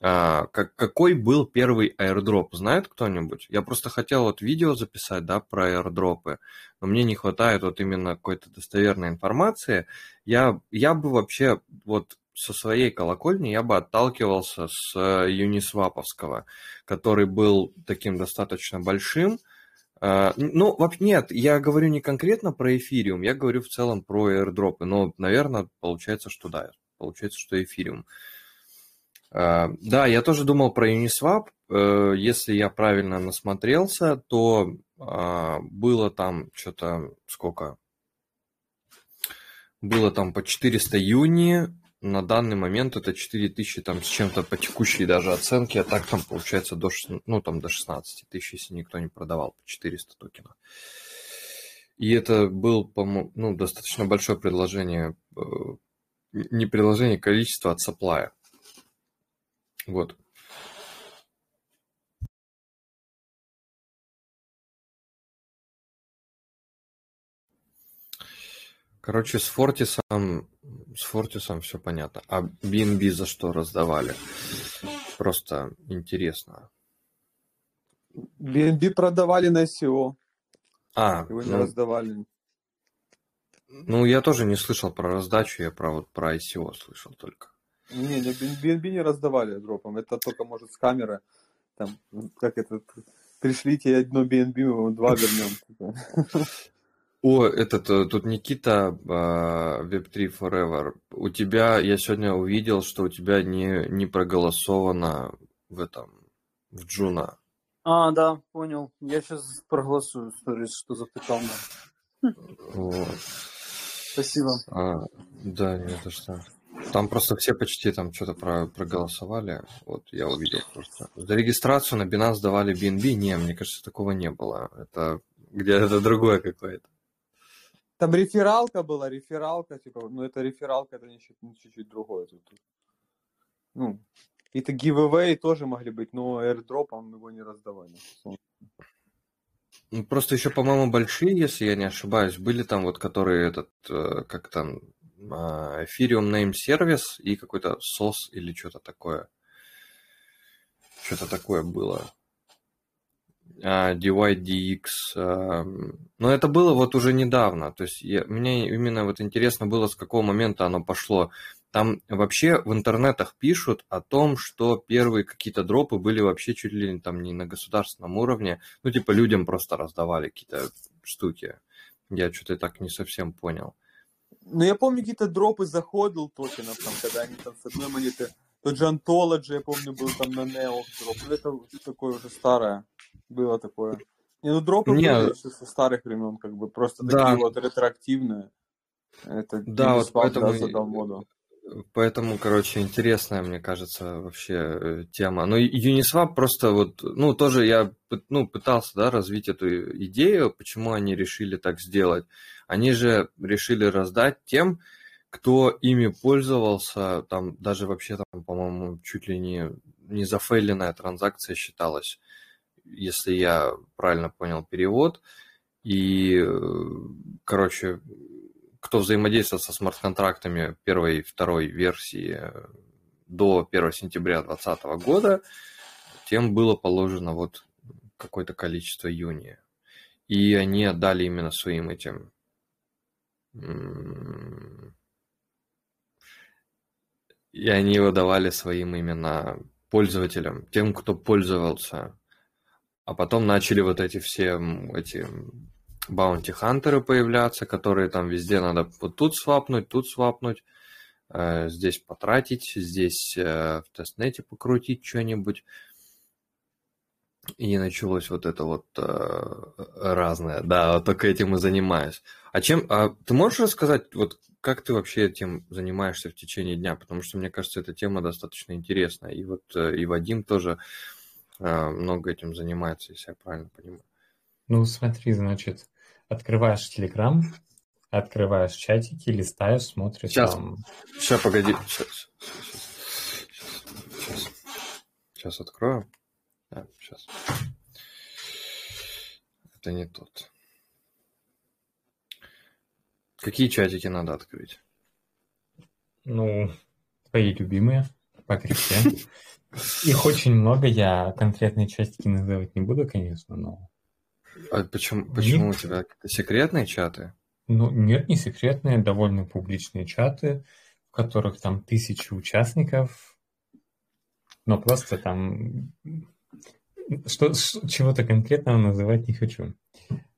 э, как, какой был первый airdrop, знает кто-нибудь? Я просто хотел вот видео записать, да, про airdropы, но мне не хватает вот именно какой-то достоверной информации. Я, я бы вообще вот со своей колокольни я бы отталкивался с Юнисваповского, который был таким достаточно большим. А, ну, нет, я говорю не конкретно про эфириум, я говорю в целом про airdropы, но, наверное, получается, что да, получается, что эфириум. А, да, я тоже думал про Uniswap. Э, если я правильно насмотрелся, то было там что-то сколько? Было там по 400 юни, на данный момент это 4000 там с чем-то по текущей даже оценке, а так там получается до, ну, там до 16 тысяч, если никто не продавал по 400 токенов. И это был, по ну, достаточно большое предложение, э, не предложение, количество от supply. Вот. Короче, с Фортисом, с Фортисом все понятно. А BNB за что раздавали? Просто интересно. BNB продавали на SEO. А, Его не ну, раздавали. Ну, я тоже не слышал про раздачу, я про, вот, про ICO слышал только. Не, не, BNB не раздавали дропом. Это только, может, с камеры. Там, как это, пришлите одно BNB, мы вам два вернем. (laughs) О, этот, э, тут Никита, Web3 Forever. У тебя, я сегодня увидел, что у тебя не, не проголосовано в этом, в Джуна. А, да, понял. Я сейчас проголосую, что затыкал. Вот. Спасибо. А, да, не за что. Там просто все почти там что-то про, проголосовали. Вот я увидел просто. За регистрацию на Binance давали BNB. Не, мне кажется, такого не было. Это где-то другое какое-то. Там рефералка была, рефералка, типа, ну это рефералка, это не чуть-чуть другое. Тут. Ну, это giveaway тоже могли быть, но airdropом его не раздавали. Ну, Просто еще, по-моему, большие, если я не ошибаюсь, были там вот, которые этот, э, как там, а, Ethereum Name Service и какой-то SOS или что-то такое. Что-то такое было. А, DYDX. а, Но это было вот уже недавно. То есть я- мне именно вот интересно было, с какого момента оно пошло. Там вообще в интернетах пишут о том, что первые какие-то дропы были вообще чуть ли там не на государственном уровне. Ну, типа людям просто раздавали какие-то штуки. Я что-то так не совсем понял. Ну, я помню какие-то дропы заходил токенов, там, когда они там с одной монеты... Же Anthology, я помню, был там на Neo дроп. Ну, это такое уже старое. Было такое. Не, ну дропы Не, были еще со старых времен, как бы, просто Да. такие вот ретроактивные. Это Да, вот поэтому да, задал моду. Поэтому, короче, интересная, мне кажется, вообще э, тема. Ну, и Uniswap просто вот, ну, тоже я ну, пытался, да, развить эту идею, почему они решили так сделать. Они же решили раздать тем, кто ими пользовался, там даже вообще там, по-моему, чуть ли не, не зафейленная транзакция считалась, если я правильно понял перевод. И, э, короче, кто взаимодействовал со смарт-контрактами первой и второй версии э, до 1 сентября 2020 года, тем было положено вот какое-то количество юни. И они отдали именно своим этим и они его давали своим именно пользователям, тем, кто пользовался. А потом начали вот эти все эти баунти-хантеры появляться, которые там везде надо вот тут свапнуть, тут свапнуть, э, здесь потратить, здесь э, в тестнете покрутить что-нибудь. И началось вот это вот э, разное. Да, только этим и занимаюсь. А чем... А ты можешь рассказать, вот как ты вообще этим занимаешься в течение дня? Потому что, мне кажется, эта тема достаточно интересная. И вот э, и Вадим тоже э, много этим занимается, если я правильно понимаю. Ну, смотри, значит, открываешь Telegram, открываешь чатики, листаешь, смотришь Сейчас. там. Сейчас, погоди. Сейчас, сейчас, сейчас открою. А, сейчас. Это не тот. Какие чатики надо открыть? Ну, твои любимые по крипте. Их очень много, я конкретные чатики называть не буду, конечно, но... А почему, почему у тебя секретные чаты? Ну, нет, не секретные, довольно публичные чаты, в которых там тысячи участников, но просто там... Что, чего-то конкретного называть не хочу.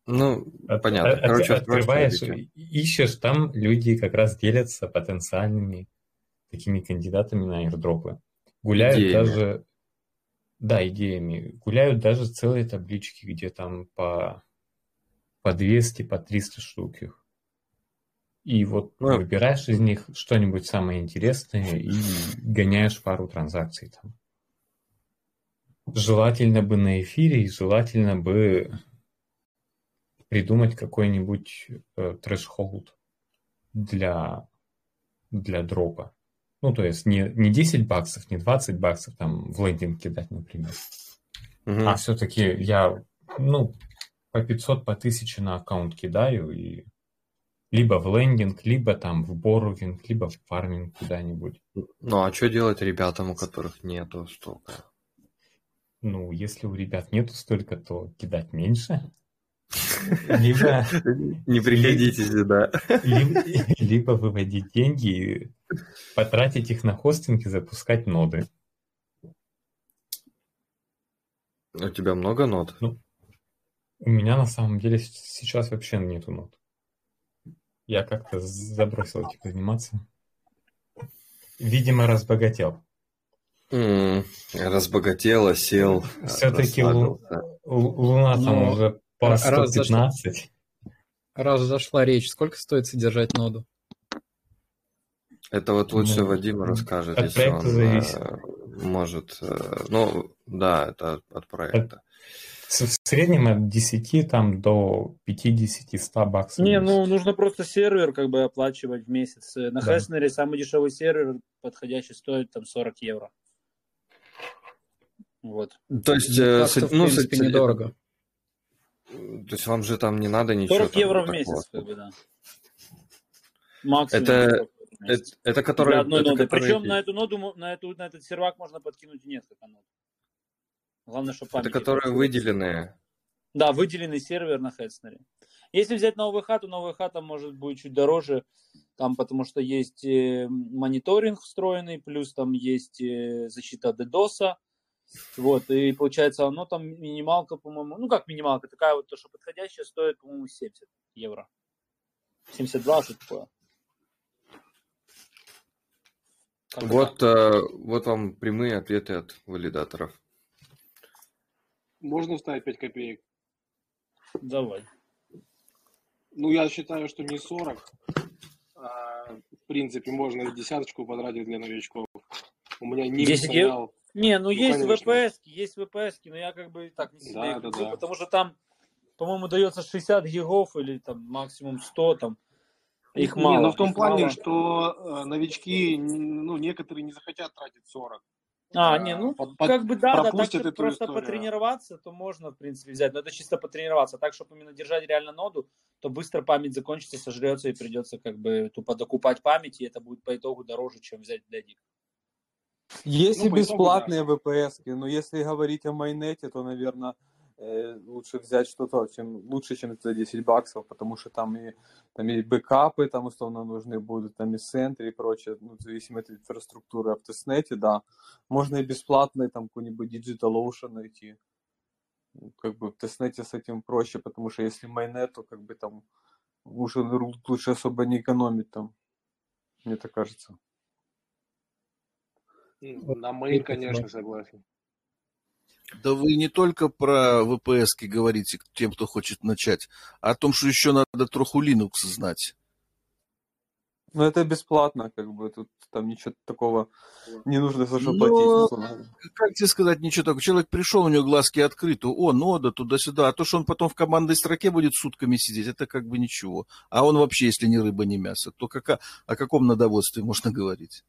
Ну, От- понятно. от- Короче, открываешь, чатики. ищешь, там люди как раз делятся потенциальными такими кандидатами на аирдропы. Гуляют Идеями. даже, да, идеями. Гуляют даже целые таблички, где там по, по 200, по 300 штук их. И вот Ну, выбираешь из них что-нибудь самое интересное и гоняешь пару транзакций там. Желательно бы на эфире и желательно бы придумать какой-нибудь э, трэш-холд для, для дропа. Ну, то есть не, не 10 баксов, не 20 баксов там в лендинг кидать, например. Мгм. А все-таки я, ну, по 500, по 1000 на аккаунт кидаю и либо в лендинг, либо там в боррowing, либо в фарминг куда-нибудь. Ну, а что делать ребятам, у которых нету столько? Ну, если у ребят нету столько, то кидать меньше. Либо, Не приходите сюда. либо, либо выводить деньги и потратить их на хостинг и запускать ноды. У тебя много нот? У меня на самом деле сейчас вообще нету нод. Я как-то забросил этим заниматься. Видимо, разбогател. М, Разбогател, сел, Все-таки Лу- Луна там Ну, уже по раз зашла- 115. Раз зашла речь, сколько стоит содержать ноду? Это вот лучше Ну, Вадим расскажет, от если проекта он зависит. э, может. э, Ну, да, это от- проекта. В среднем от 10 там, до 50-100 баксов. Не, ну нужно просто сервер как бы оплачивать в месяц. Э, На Да. Хеснере самый дешевый сервер подходящий стоит там 40 евро. Вот. То есть, э, Так-то, с- в ну, с- принципе, с- недорого. То есть вам же там не надо ничего 40 там евро в месяц, как бы, да. Максимум. Это, 40 в это, это Для который... одной это ноды. который- Причем на эту ноду, на, эту, на этот сервак можно подкинуть несколько нод. Главное, чтобы Это которые выделенные. Да, выделенный сервер на Хедснере. Если взять на ОВХ, то ОВХ там может быть чуть дороже, там потому что есть э, мониторинг встроенный, плюс там есть э, защита DDoS. Вот, и получается, оно там минималка, по-моему, ну как минималка, такая вот, то, что подходящая, стоит, по-моему, 70 евро. 72, что такое. Как-то Вот, э, вот вам прямые ответы от валидаторов. Можно вставить 5 копеек? Давай. Ну, я считаю, что не 40. а, в принципе, можно и десяточку потратить для новичков. У меня ник 10 ев- стоял. Не, ну, Ну, есть конечно. VPS, есть VPS, но я как бы так не сильно Да, их люблю, да. потому что там, по-моему, дается 60 гигов или там максимум 100 там. Их не, мало. ну в том плане, мало. что э, новички, ну, некоторые не захотят тратить 40. А, А, не, ну, под- как бы да, да, так, просто историю. потренироваться, то можно, в принципе, взять. Но это чисто потренироваться. Так, чтобы именно держать реально ноду, то быстро память закончится, сожрется, и придется как бы тупо докупать память, и это будет по итогу дороже, чем взять дедик. Есть Ну, и по итогу, бесплатные VPS, но если говорить о майнете, то, наверное, лучше взять что-то, чем лучше, чем за 10 баксов, потому что там и там и бэкапы там условно нужны будут, там и центры и прочее, ну, в зависимости от инфраструктуры, а в тестнете, да. Можно и бесплатный там какой-нибудь DigitalOcean найти. Ну, Как бы в тестнете с этим проще, потому что если майнет, то как бы там лучше, лучше особо не экономить там, мне так кажется. На мейн, конечно, согласен. Да вы не только про VPS говорите тем, кто хочет начать, а о том, что еще надо троху Linux знать. Ну, это бесплатно, как бы, тут там ничего такого не нужно за что Ну, платить. условно. Как тебе сказать, ничего такого. Человек пришел, у него глазки открыты, о, нода, туда-сюда. А то, что он потом в командной строке будет сутками сидеть, это как бы ничего. А он вообще, если не рыба, не мясо, то кака- о каком надоводстве можно говорить?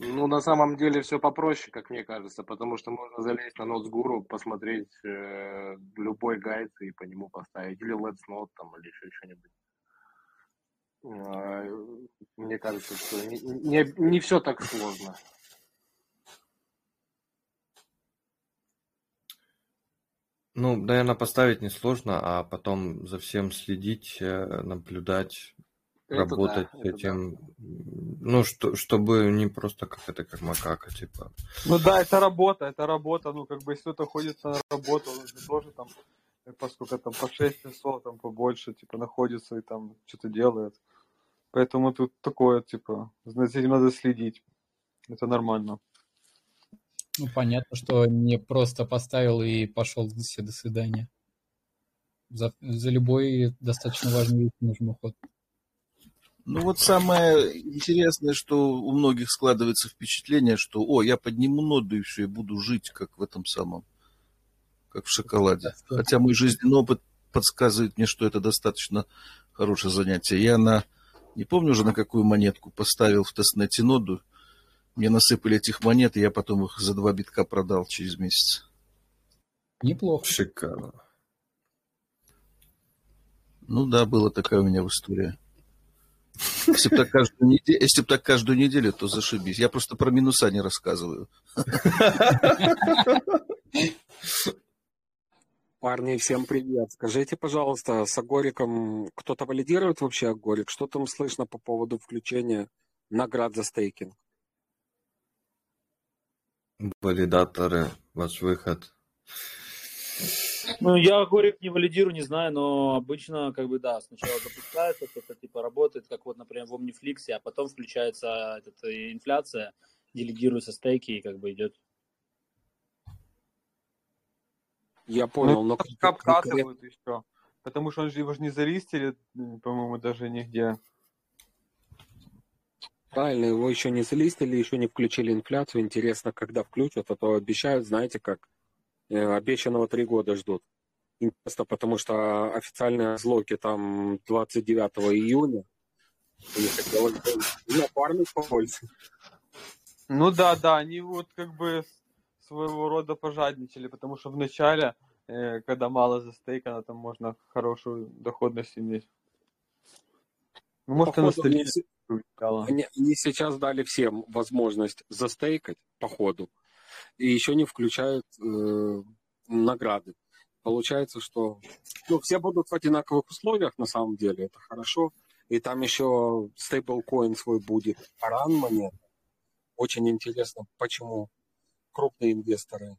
Ну, на самом деле все попроще, как мне кажется, потому что можно залезть на Notesguru, посмотреть э, любой гайд и по нему поставить, или Let's Note там, или еще что-нибудь. А, Мне кажется, что не, не, не все так сложно. Ну, наверное, поставить несложно, а потом за всем следить, э, наблюдать, Это да, работать с это да. этим. Ну, что, чтобы не просто как это, как макака, типа. Ну да, это работа, это работа, ну как бы если кто-то ходит на работу, он же тоже там, э, поскольку там по 6 часов, там побольше, типа находится и там что-то делает. Поэтому тут такое, типа, за этим надо следить. Это нормально. Ну, понятно, что не просто поставил и пошел все, до свидания. За, за любой достаточно важный вещь нужен уход. Ну вот самое интересное, что у многих складывается впечатление, что, о, я подниму ноду и все, и буду жить, как в этом самом, как в шоколаде. Хотя мой жизненный опыт подсказывает мне, что это достаточно хорошее занятие. Я на, не помню уже на какую монетку, поставил в тестнете ноду, мне насыпали этих монет, и я потом их за два битка продал через месяц. Неплохо. Шикарно. Ну да, была такая у меня история. Если бы так каждую неделю, если бы так каждую неделю, то зашибись. Я просто про минуса не рассказываю. Парни, всем привет. Скажите, пожалуйста, с Агориком кто-то валидирует вообще Агорик? Что там слышно по поводу включения наград за стейкинг? Валидаторы, ваш выход. Ну, я Горик не валидирую, не знаю, но обычно, как бы, да, сначала запускается, это типа работает, как вот, например, в Omniflix, а потом включается этот, э, инфляция, делегируются стейки и как бы идет. Я понял, ну, но как обкатывают еще. Потому что он же его же не залистили, по-моему, даже нигде. правильно, его еще не залистили, еще не включили инфляцию. Интересно, когда включат, а то обещают, знаете как, обещанного три года ждут. Интересно, потому что официальные злоки там 29 июня. Хотелось бы напарник побольше. Ну да, да, они вот как бы своего рода пожадничали, потому что в начале э, когда мало застейкано, там можно хорошую доходность иметь. Ну, может, Походу, они- они сейчас дали всем возможность застейкать по ходу, и еще не включают э, награды. Получается, что ну, все будут в одинаковых условиях, на самом деле, это хорошо. И там еще стейблкоин свой будет, ран монет. Очень интересно, почему крупные инвесторы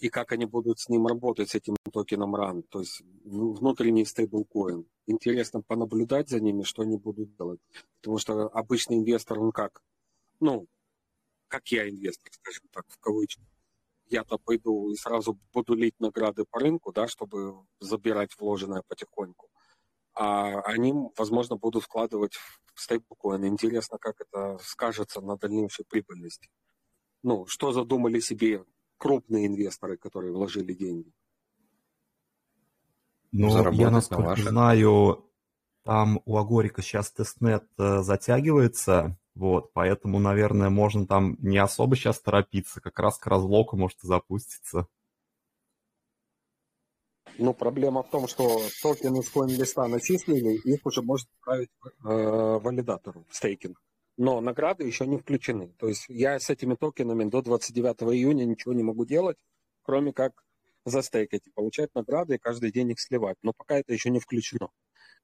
и как они будут с ним работать, с этим токеном RAN, то есть в- внутренний стейблкоин. Интересно понаблюдать за ними, что они будут делать. Потому что обычный инвестор, он как? Ну, как я инвестор, скажем так, в кавычках. Я-то пойду и сразу буду лить награды по рынку, да, чтобы забирать вложенное потихоньку. А они, возможно, будут вкладывать в стейблкоин. Интересно, как это скажется на дальнейшей прибыльности. Ну, что задумали себе крупные инвесторы, которые вложили деньги. Но я, Заработать на насколько ваших. знаю, там у Agoric а сейчас testnet э, затягивается, вот, поэтому, наверное, можно там не особо сейчас торопиться, как раз к разлоку может запуститься. Но проблема в том, что токены с листа начислили, их уже может отправить э, валидатору в стейкинг. Но награды еще не включены. То есть я с этими токенами до 29 июня ничего не могу делать, кроме как застейкать и получать награды и каждый день их сливать. Но пока это еще не включено.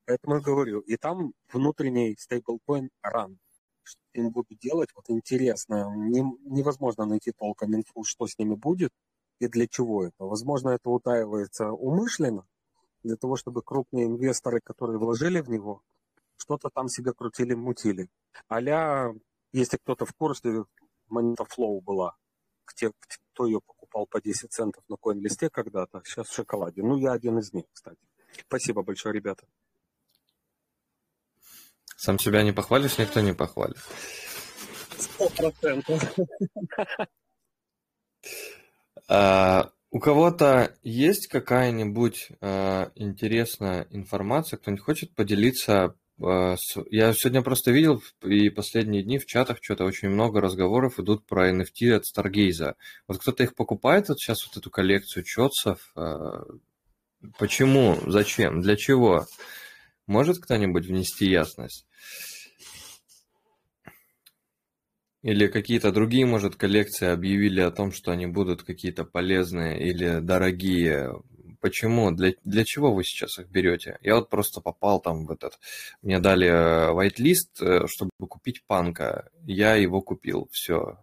Поэтому я говорю, и там внутренний стейблкоин RAN. Что им будут делать, вот интересно. Не- невозможно найти толком инфу, что с ними будет и для чего это. Возможно, это утаивается умышленно, для того, чтобы крупные инвесторы, которые вложили в него, что-то там себе крутили-мутили. Аля, если кто-то в курсе, монета Flow была, те, кто ее покупал по 10 центов на коин-листе когда-то, сейчас в шоколаде. Ну, я один из них, кстати. Спасибо большое, ребята. Сам себя не похвалишь, никто не похвалит. Сто процентов. А, у кого-то есть какая-нибудь а, интересная информация? Кто-нибудь хочет поделиться? а, с- Я сегодня просто видел и последние дни в чатах что-то очень много разговоров идут про NFT от Stargaze. Вот кто-то их покупает вот сейчас вот эту коллекцию а, Почему? Зачем? Для чего? Может кто-нибудь внести ясность? Или какие-то другие, может, коллекции объявили о том, что они будут какие-то полезные или дорогие. Почему? Для, для чего вы сейчас их берете? Я вот просто попал там в этот... Мне дали э, whitelist, э, чтобы купить панка. Я его купил. Все.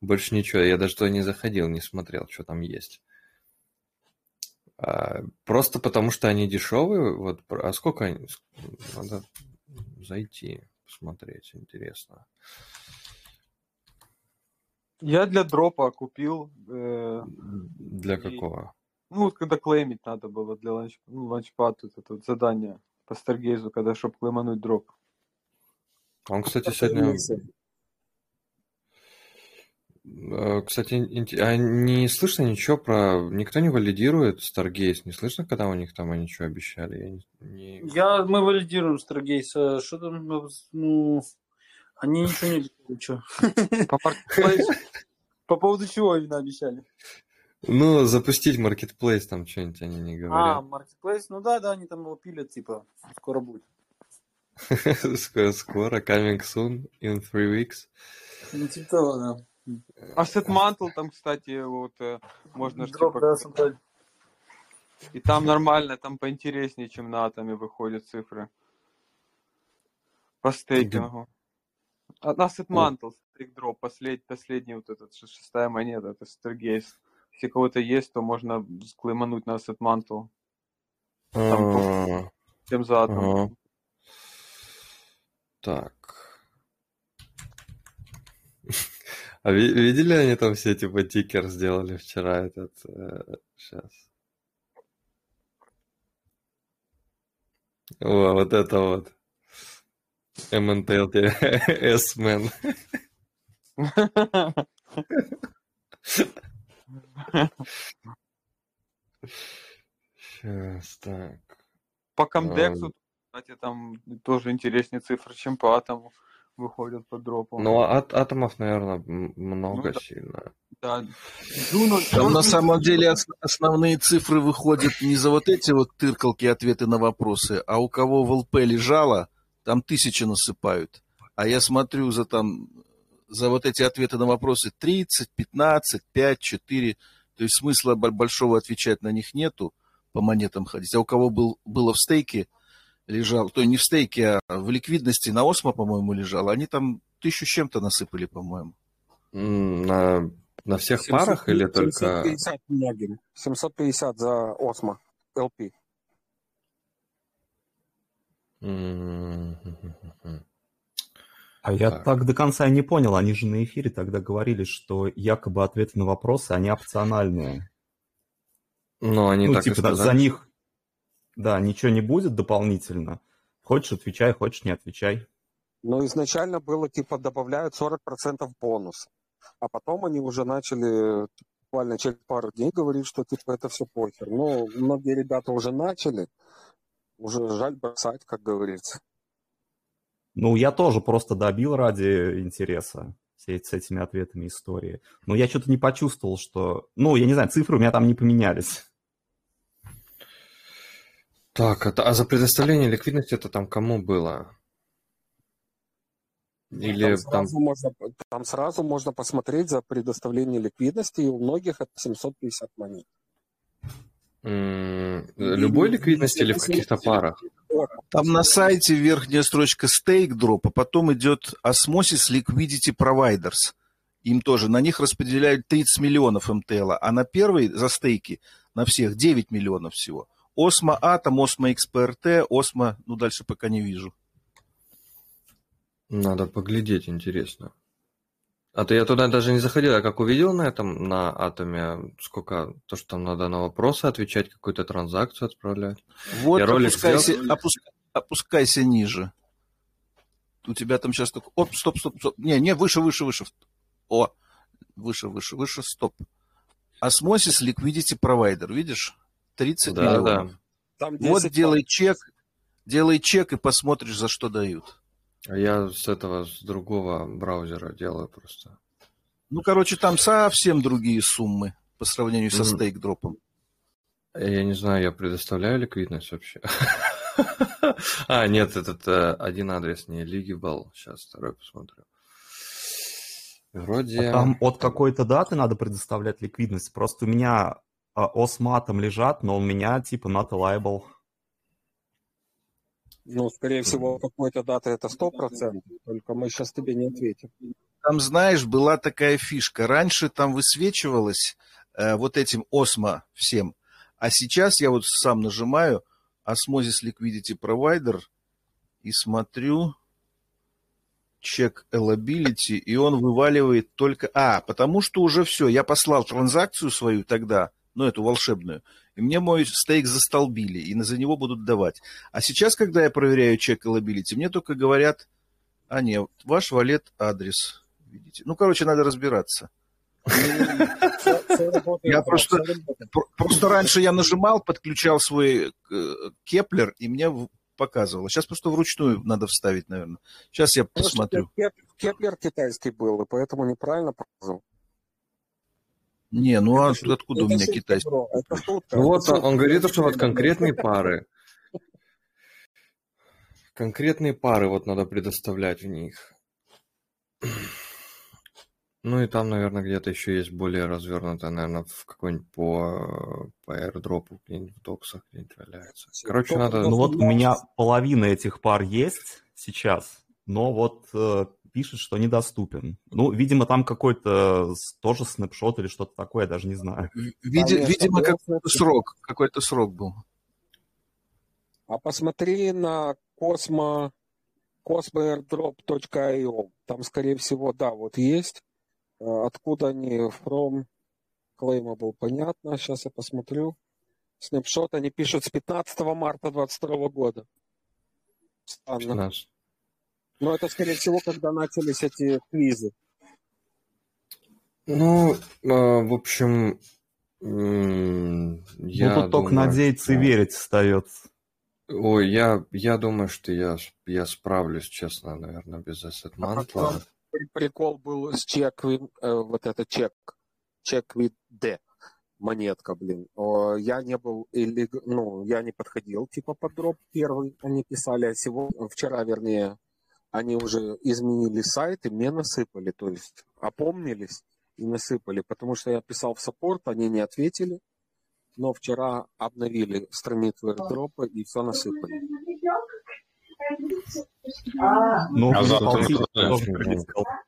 Больше ничего. Я даже туда не заходил, не смотрел, что там есть. А, Просто потому, что они дешевые. Вот, а сколько они? Надо зайти, посмотреть. Интересно. Я для дропа купил. э, Для и- какого? ну, вот когда клеймить надо было для ланч, ну, ланчпад, вот это вот задание по Старгейзу, когда, чтобы клеймануть дроп. Он, кстати, сегодня... э, Кстати, а не слышно ничего про... Никто не валидирует Stargaze? Не слышно, когда у них там они что обещали? Я не... Я, мы валидируем Stargaze. а Что там, ну, ну, они ничего не обещали? (laughs) По Marketplace. По поводу чего именно обещали? Ну, запустить Marketplace там что-нибудь они не А, говорят. Marketplace, ну да, да, они там его пилят, типа, скоро будет. (laughs) Скоро, скоро, coming soon, in three weeks. Ну, типа того, да. Asset Mantle там, кстати, вот э, можно Дроп, типа, да, и там нормально, там поинтереснее, чем на атоме выходят цифры. По стейкингу. А Asset. Mantle, стейк дроп, послед, последний вот этот, шестая монета, это Stargaze. Если кого-то есть, то можно склеймануть на Asset Mantle. Там А, тем за атом. Так. А ви- видели они там все типа тикер сделали вчера этот сейчас. О, вот это вот. MNTL S-Man. Сейчас, так. По комдексу, кстати, там тоже интереснее цифры, чем по атому. Выходят по дропу. Ну, от атомов, наверное, много Ну да. сильно. Да. Джуно, Там на самом деле ос- основные цифры выходят не за вот эти вот тыркалки ответы на вопросы, а у кого в ЛП лежало, там тысячи насыпают. А я смотрю за там за вот эти ответы на вопросы 30, 15, 5, 4. То есть смысла бо- большого отвечать на них нету, по монетам ходить. А у кого был, было в стейке, лежал, то не в стейке, а в ликвидности на Осмо, по-моему, лежало, они там тысячу чем-то насыпали, по-моему. На, на всех 700 парах или только... 750 многим. 750 за Осмо. ЛП. М, А я Так. так. до конца и не понял. Они же на эфире тогда говорили, что якобы ответы на вопросы, они опциональные. Ну, они ну, так и типа, да, сказали. за них, да, ничего не будет дополнительно. Хочешь, отвечай, хочешь, не отвечай. Но изначально было типа добавляют 40% бонус. А потом они уже начали буквально через пару дней говорить, что типа это все похер. Ну, многие ребята уже начали. Уже жаль бросать, как говорится. Ну, я тоже просто добил ради интереса все с этими ответами истории. Но я что-то не почувствовал, что... Ну, я не знаю, цифры у меня там не поменялись. Так, это- а за предоставление ликвидности это там кому было? Или Там там... сразу, можно, там сразу можно посмотреть за предоставление ликвидности, и у многих это 750 монет. м, любой ликвидности или в каких-то парах? Там на сайте верхняя строчка Stake Drop, а потом идет Osmosis Liquidity Providers. Им тоже, на них распределяют 30 миллионов МТЛ, а на первый за стейки на всех 9 миллионов всего. Осмо Атом, Осмо XPRT, Осмо, ну дальше пока не вижу. Надо поглядеть, интересно. А то я туда даже не заходил, я как увидел на этом, на атоме, сколько, то, что там надо на вопросы отвечать, какую-то транзакцию отправлять. Вот Я ролик опускайся, сделал. опус- опускайся ниже. У тебя там сейчас только... Оп, стоп, стоп, стоп. Не, не, выше, выше, выше. О, выше, выше, выше, стоп. Osmosis Liquidity Provider, видишь? 30 Да, миллионов. да. Там Вот 10 делай чек, делай чек и посмотришь, за что дают. А я с этого, с другого браузера делаю просто. Ну, короче, там совсем другие суммы по сравнению со стейк-дропом. Я не знаю, я предоставляю ликвидность вообще. (laughs) А, нет, этот э, один адрес не Ligable. Сейчас второй посмотрю. Вроде... А Там от какой-то даты надо предоставлять ликвидность. Просто у меня осматом лежат, но у меня типа not liable. Ну, скорее всего, какой-то даты это 100%, только мы сейчас тебе не ответим. Там, знаешь, была такая фишка. Раньше там высвечивалось э, вот этим осмо всем. А сейчас я вот сам нажимаю Osmosis Liquidity Provider и смотрю чек eligibility, и он вываливает только... А, потому что уже все, я послал транзакцию свою тогда, ну, эту волшебную, и мне мой стейк застолбили, и за него будут давать. А сейчас, когда я проверяю чек eligibility, мне только говорят, а нет, ваш валет адрес. Видите? Ну, короче, надо разбираться. Я просто, про- просто раньше я нажимал, подключал свой э, Keplr, и мне показывало. Сейчас просто вручную надо вставить, наверное. Сейчас я посмотрю. Keplr китайский был, и поэтому неправильно показывал. Не, ну а Это откуда у меня китайский? Ну вот он, говорит, что вот конкретные пары. Конкретные пары вот надо предоставлять в них. Ну и там, наверное, где-то еще есть более развернутое, наверное, в какой-нибудь по, по airdropу, где-нибудь в доксах где-нибудь валяется. Короче, надо... Ну вот у меня половина этих пар есть сейчас, но вот э, пишет, что недоступен. Ну, видимо, там какой-то с- тоже снапшот или что-то такое, я даже не знаю. Види- Конечно, видимо, какой-то срок. Какой-то срок был. А посмотри на Cosmo, cosmoairdrop.io. Там, скорее всего, да, вот есть. Э, Откуда они from claimable, понятно. Сейчас я посмотрю. Снапшот они пишут с 15 марта 2022 года. Странно. 15. Но это, скорее всего, когда начались эти квизы. Ну, э, в общем, я ну, тут только надеяться и верить остается. Ой, я, я думаю, что я, я справлюсь, честно, наверное, без Asset А при- прикол был с чек, with- э, вот это чек, чек with D, монетка, блин. О, Я не был, или, ну, я не подходил, типа, под дроп первый, они писали, а сегодня, вчера, вернее, они уже изменили сайт и мне насыпали, то есть опомнились и насыпали, потому что я писал в саппорт, они не ответили, но вчера обновили страницу airdrop и все насыпали. Ну, А очень прилетел. громко.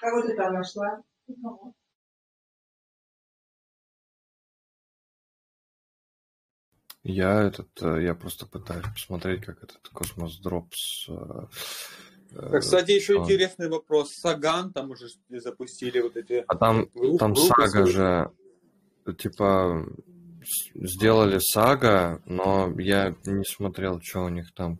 Кого ты там нашла? Я этот, э, я просто пытаюсь посмотреть, как этот Космос Дропс. э, кстати, еще он. интересный вопрос. Саган там уже запустили вот эти А там, групп- там группы сага же, типа, сделали сага, но я не смотрел, что у них там.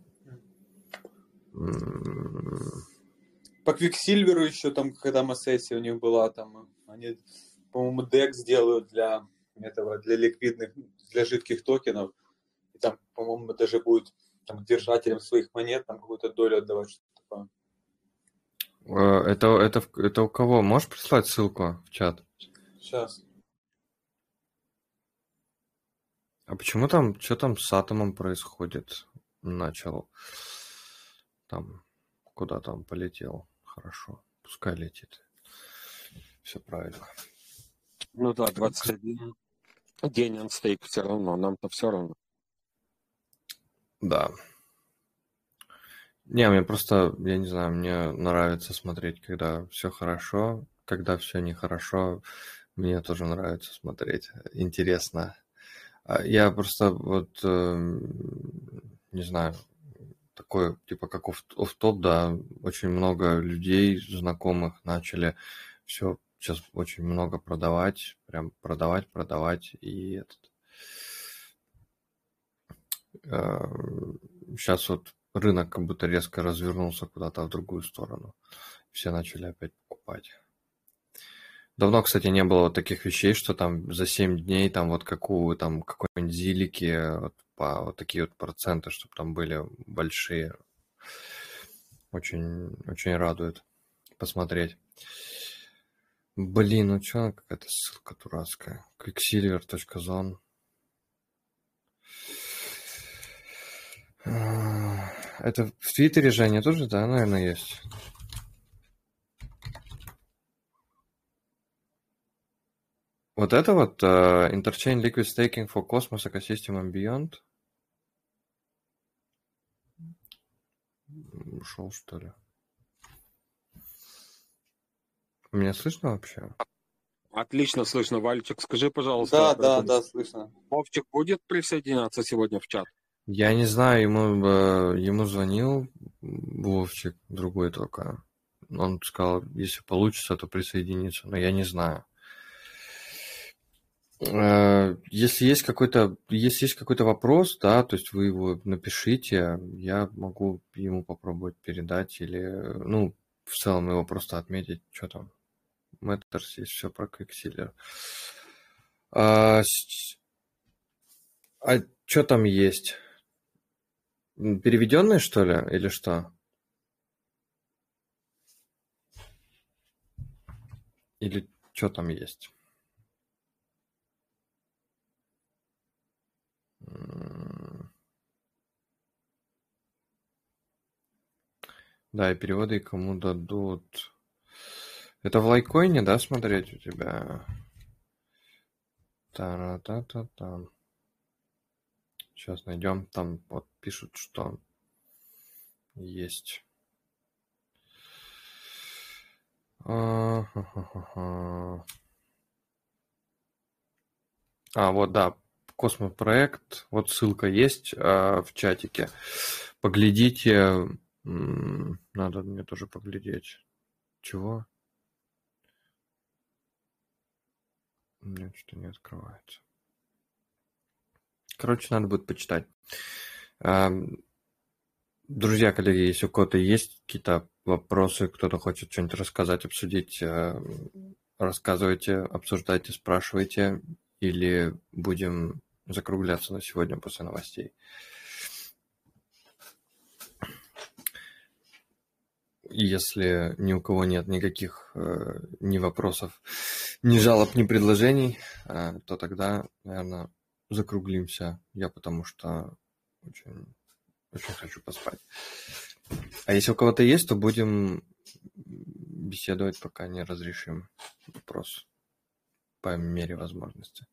По Квиксильверу еще там, когда сессия у них была, там они, по-моему, дек сделают для этого, для ликвидных, для жидких токенов. Там, по-моему, даже будет там, держателям своих монет там какую-то долю отдавать, что-то такое. э, Это, это, это у кого? Можешь прислать ссылку в чат? Сейчас. А почему там, что там с атомом происходит? Начал там, куда там полетел. Хорошо, пускай летит. Все правильно. Ну да, 21 день он стейк все равно, нам-то все равно. Да. Не, мне просто, я не знаю, мне нравится смотреть, когда все хорошо, когда все нехорошо, мне тоже нравится смотреть. Интересно. А Я просто вот, эм, не знаю, такой, типа, как оф- топ да, очень много людей, знакомых, начали все сейчас очень много продавать, прям продавать, продавать, и этот, сейчас вот рынок как будто резко развернулся куда-то в другую сторону. Все начали опять покупать. Давно, кстати, не было вот таких вещей, что там за 7 дней там вот какую там какой-нибудь зилики вот, по вот такие вот проценты, чтобы там были большие. Очень, очень радует посмотреть. Блин, ну что, какая-то ссылка дурацкая. quicksilver.zone Это в Твиттере же они тоже, да, наверное, есть? Вот это вот uh, Interchain Liquid Staking for Cosmos Ecosystem and Beyond. Ушел, что ли? Меня слышно вообще? Отлично слышно, Вальчик. Скажи, пожалуйста, Да, да, да, слышно. Вовчик будет присоединяться сегодня в чат? Я не знаю, ему, ему звонил Вовчик, другой только. Он сказал, если получится, то присоединиться, но я не знаю. Э, Если есть какой-то, если есть какой-то вопрос, да, то есть вы его напишите, я могу ему попробовать передать или, ну, в целом его просто отметить, что там. Matters есть все про Quicksilver. А, а что там есть? Переведенные, что ли, или что? Или что там есть? Да, и переводы кому дадут. Это в лайкоине, да, смотреть у тебя? Та-ра-та-та-та. Сейчас найдем. Там вот пишут, что есть. А-ха-ха-ха-ха. А, вот, да, Космопроект. Вот ссылка есть а, в чатике. Поглядите. Надо мне тоже поглядеть. Чего? У меня что-то не открывается. Короче, надо будет почитать. Друзья, коллеги, если у кого-то есть какие-то вопросы, кто-то хочет что-нибудь рассказать, обсудить, э, рассказывайте, обсуждайте, спрашивайте, или будем закругляться на сегодня после новостей. Если ни у кого нет никаких э, ни вопросов, ни жалоб, ни предложений, э, то тогда, наверное, закруглимся. Я потому что очень, очень хочу поспать. А если у кого-то есть, то будем беседовать, пока не разрешим вопрос по мере возможности.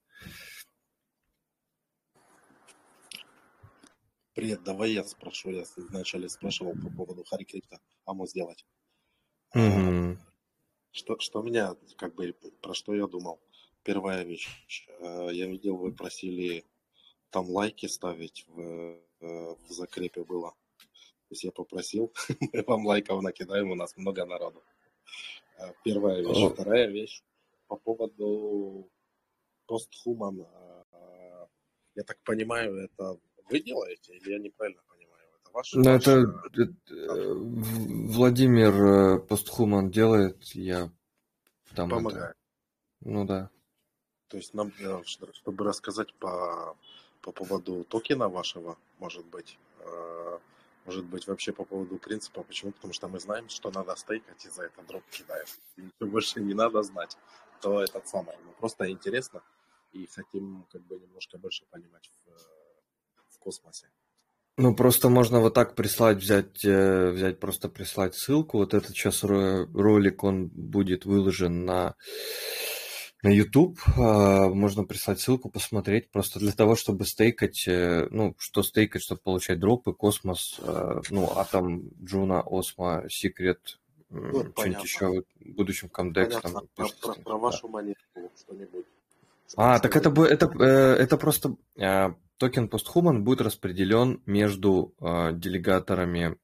Привет, давай я спрошу. Я вначале спрашивал по поводу Хари Крипта. АМО сделать. Мгм. Что, что меня, как бы, про что я думал? Первая вещь. э, Я видел, вы просили там лайки ставить в, э, в закрепе было. То есть я попросил, (laughs) мы вам лайков накидаем, у нас много народу. Э, Первая вещь. О. Вторая вещь по поводу постхуман. Я так понимаю, это вы делаете или я неправильно понимаю? Это ваш, Ну, это э, э, В- Владимир Постхуман делает, я там это... помогает? Ну да. То есть нам, э, чтобы рассказать по, по поводу токена вашего, может быть, э, может быть вообще по поводу принципа, почему? Потому что мы знаем, что надо стейкать и за это дроп кидает. И ничего больше не надо знать, то этот самый. Ну, просто интересно и хотим как бы немножко больше понимать в, в космосе. Ну, просто можно вот так прислать, взять, э, взять, просто прислать ссылку. Вот этот сейчас ро- ролик, он будет выложен на, на YouTube. А, Можно прислать ссылку, посмотреть, просто для того, чтобы стейкать, э, ну, что стейкать, чтобы получать дропы, космос, э, ну, Атом, Джуна, Осмо, Секрет, Вот, что-нибудь еще, в будущем Комдекс, там, Про, про- про да. вашу монету что-нибудь. А, так это, это, э, это просто токен постхуман будет распределен между делегаторами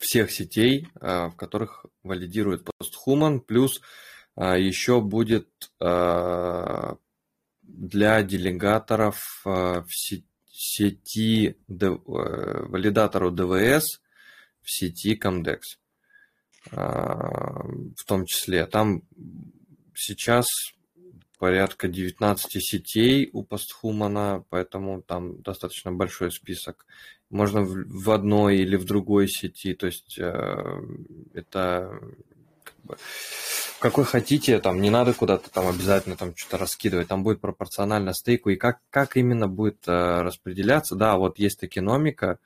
всех сетей, в которых валидирует постхуман, плюс еще будет э, для делегаторов э, в се- сети э, валидатору ДВС в сети Comdex. А, В том числе там сейчас порядка 19 сетей у постхумана, поэтому там достаточно большой список. Можно в, в одной или в другой сети, то есть э, это как бы, какой хотите, там не надо куда-то там обязательно там что-то раскидывать, там будет пропорционально стейку, и как, как именно будет э, распределяться, да, вот есть токеномика,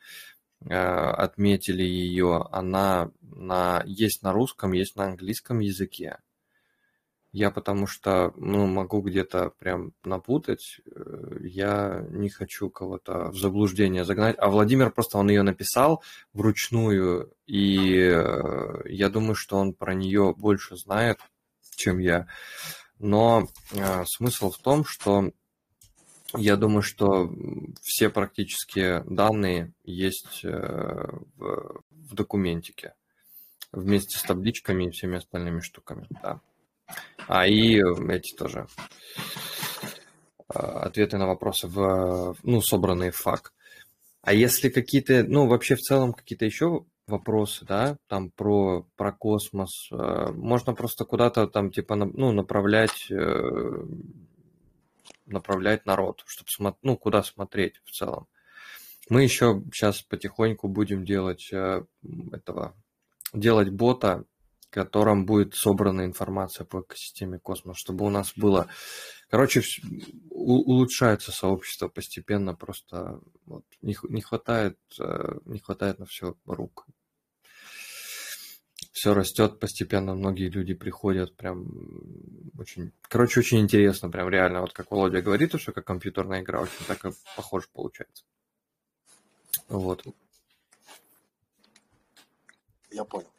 э, отметили ее, она на, есть на русском, есть на английском языке. Я потому что, ну, могу где-то прям напутать, э, я не хочу кого-то в заблуждение загнать, а Владимир просто, он ее написал вручную, и э, я думаю, что он про нее больше знает, чем я. Но э, смысл в том, что я думаю, что все практически данные есть э, в, в документике вместе с табличками и всеми остальными штуками, да. А и эти тоже а, ответы на вопросы в, ну, собранные в фак. А если какие-то, ну, вообще в целом какие-то еще вопросы, да, там про, про космос, э, можно просто куда-то там, типа, ну, направлять, э, направлять народ, чтобы, ну, куда смотреть в целом. Мы еще сейчас потихоньку будем делать э, этого, делать бота, котором будет собрана информация по экосистеме космос, чтобы у нас было... Короче, улучшается сообщество постепенно, просто вот, не, не хватает, э, не хватает на все рук. Все растет постепенно, многие люди приходят, прям очень... Короче, очень интересно, прям реально, вот как Володя говорит, что как компьютерная игра, очень так и похоже получается. Вот. Я понял.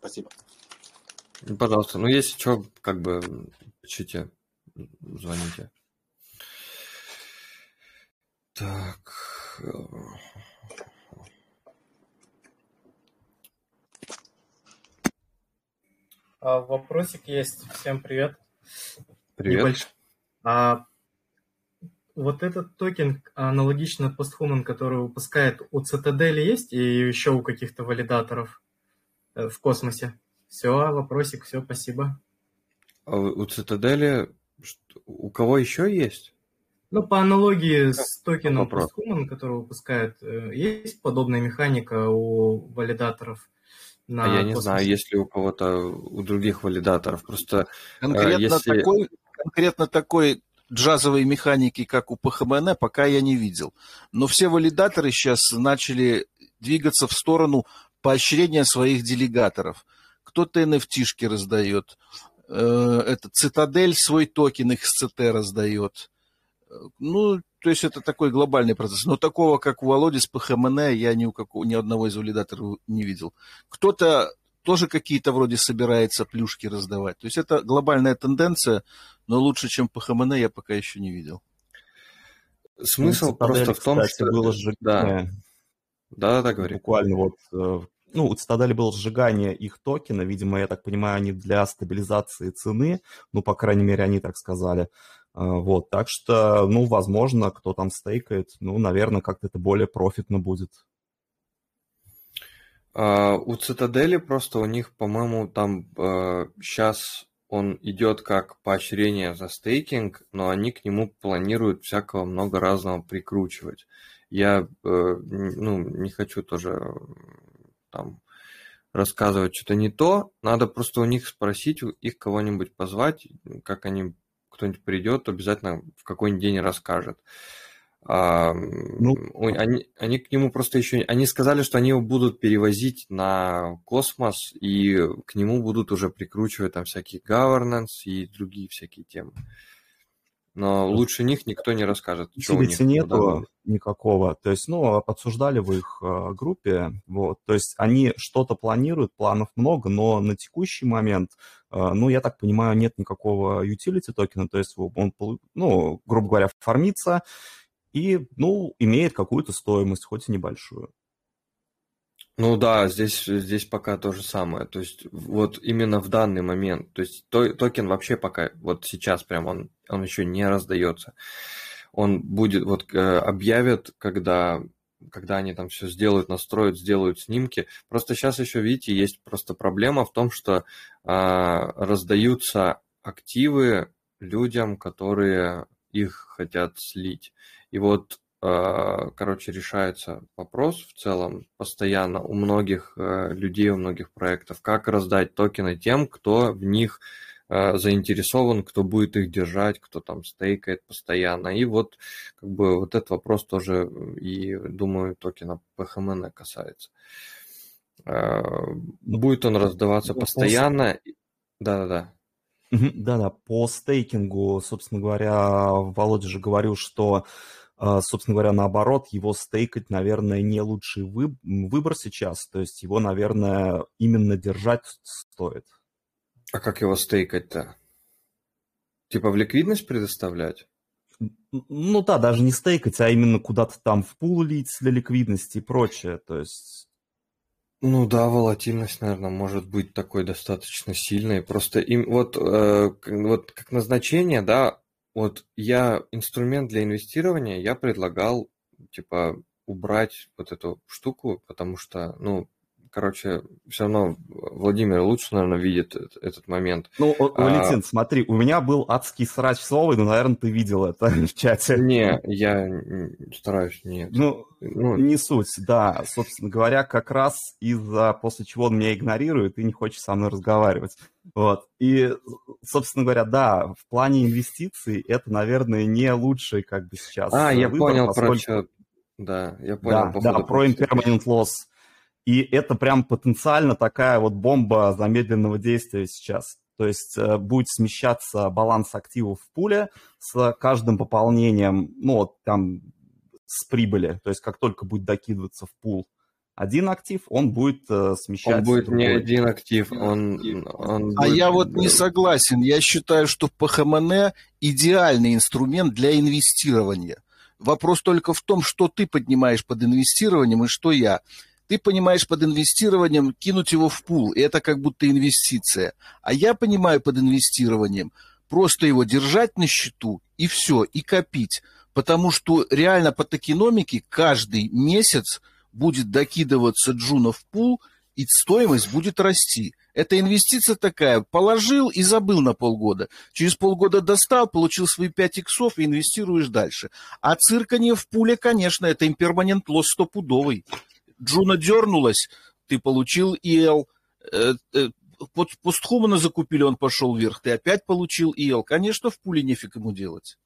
Спасибо. Ну, Пожалуйста, ну если что, как бы пишите, звоните. Так. А, Вопросик есть. Всем привет. Привет. Небольш- А, вот этот токен аналогично Posthuman, который выпускает у Citadel есть и еще у каких-то валидаторов э, в космосе. Все, вопросик, все, спасибо. А у Цитадели у кого еще есть? Ну, по аналогии с токеном Posthuman, который выпускает, э, есть подобная механика у валидаторов? На а я не космосе? знаю, есть ли у кого-то, у других валидаторов. Просто конкретно, если... такой, конкретно такой джазовой механики, как у ПХМН, пока я не видел. Но все валидаторы сейчас начали двигаться в сторону поощрения своих делегаторов. Кто-то NFT-шки раздает, э, это Цитадель свой токен XCT раздает. Ну, то есть это такой глобальный процесс. Но такого, как у Володи с ПХМН, я ни у какого, ни одного из валидаторов не видел. Кто-то тоже какие-то вроде собирается плюшки раздавать. То есть это глобальная тенденция, но лучше, чем ПХМН, я пока еще не видел. Смысл ну, просто в том, что... было сжигание. Да, да, да, говори. Буквально вот э, ну, у Цитадели было сжигание их токена, видимо, я так понимаю, они для стабилизации цены, ну, по крайней мере, они так сказали. А, вот, так что, ну, возможно, кто там стейкает, ну, наверное, как-то это более профитно будет. Uh, у Цитадели просто у них, по-моему, там сейчас он идет как поощрение за стейкинг, но они к нему планируют всякого много разного прикручивать. Я uh, ну, не хочу тоже там рассказывать что-то не то, надо просто у них спросить, их кого-нибудь позвать, как они, кто-нибудь придет, обязательно в какой-нибудь день расскажет. А, ну, они, они к нему просто еще... Они сказали, что они его будут перевозить на космос, и к нему будут уже прикручивать там всякие governance и другие всякие темы но лучше них никто не расскажет. Что у них нету никакого. То есть, ну, обсуждали в их э, группе, вот. То есть они что-то планируют, планов много, но на текущий момент, э, ну, я так понимаю, нет никакого utility токена, то есть он, ну, грубо говоря, фармится и, ну, имеет какую-то стоимость, хоть и небольшую. Ну да, здесь, здесь пока то же самое. То есть вот именно в данный момент, то есть то, токен вообще пока, вот сейчас прям он, он еще не раздается. Он будет, вот э, объявят, когда, когда они там все сделают, настроят, сделают снимки. Просто сейчас еще, видите, есть просто проблема в том, что а, раздаются активы людям, которые их хотят слить. И вот короче, решается вопрос в целом постоянно у многих э, людей, у многих проектов, как раздать токены тем, кто в них э, заинтересован, кто будет их держать, кто там стейкает постоянно. И вот как бы вот этот вопрос тоже и, думаю, токена PHMN касается. Э, будет он раздаваться ну, постоянно. Да-да-да. Да-да, по стейкингу, собственно говоря, Володя же говорил, что а, собственно говоря, наоборот, его стейкать, наверное, не лучший выбор сейчас. То есть его, наверное, именно держать стоит. А как его стейкать-то? Типа в ликвидность предоставлять? Ну да, даже не стейкать, а именно куда-то там в пул лить для ликвидности и прочее. То есть ну да, волатильность, наверное, может быть такой достаточно сильной. Просто им вот, э, вот как назначение, да, вот я инструмент для инвестирования я предлагал, типа, убрать вот эту штуку, потому что, ну, короче, все равно Владимир лучше, наверное, видит этот момент. Ну, а Валентин, смотри, у меня был адский срач слово, ну, наверное, ты видел это (laughs) в чате. Не, я стараюсь, нет. Ну, ну, не суть, да. Собственно говоря, как раз из-за после чего он меня игнорирует и не хочет со мной разговаривать. Вот. И, собственно говоря, да, в плане инвестиций это, наверное, не лучший как бы сейчас А, я выбор, понял поскольку... про что. Да, я понял. Да, да про impermanent loss. И это прям потенциально такая вот бомба замедленного действия сейчас. То есть э, будет смещаться баланс активов в пуле с каждым пополнением, ну, вот там с прибыли. То есть как только будет докидываться в пул один актив, он будет э, смещаться. Он будет другой. не один актив, он, он А я вот не согласен. Я считаю, что ПХМН идеальный инструмент для инвестирования. Вопрос только в том, что ты поднимаешь под инвестированием и что я ты понимаешь под инвестированием кинуть его в пул, и это как будто инвестиция. А я понимаю под инвестированием просто его держать на счету и все, и копить. Потому что реально по токеномике каждый месяц будет докидываться джуна в пул, и стоимость будет расти. Это инвестиция такая, положил и забыл на полгода. Через полгода достал, получил свои 5 иксов и инвестируешь дальше. А цирканье в пуле, конечно, это имперманент лосс стопудовый. Джуна дернулась, ты получил ИЛ, э, э, постхумана закупили, он пошел вверх, ты опять получил ИЛ. Конечно, в пуле нефиг ему делать.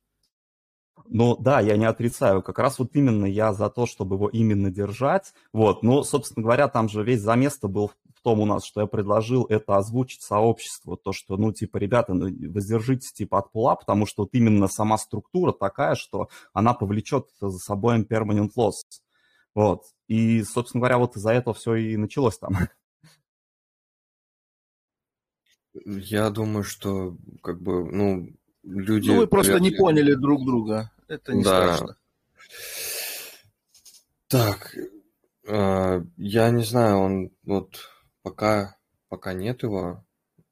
Ну да, я не отрицаю. Как раз вот именно я за то, чтобы его именно держать. Вот, но, собственно говоря, там же весь замес был в том у нас, что я предложил это озвучить сообществу. То, что, ну, типа, ребята, ну, воздержитесь, типа, от пула, потому что вот именно сама структура такая, что она повлечет за собой permanent loss. Вот. И, собственно говоря, вот из-за этого все и началось там. (laughs) Я думаю, что, как бы, ну, люди... Ну, вы просто не поняли друг друга. Это не да. страшно. Так, э, я не знаю, он вот пока, пока нет его.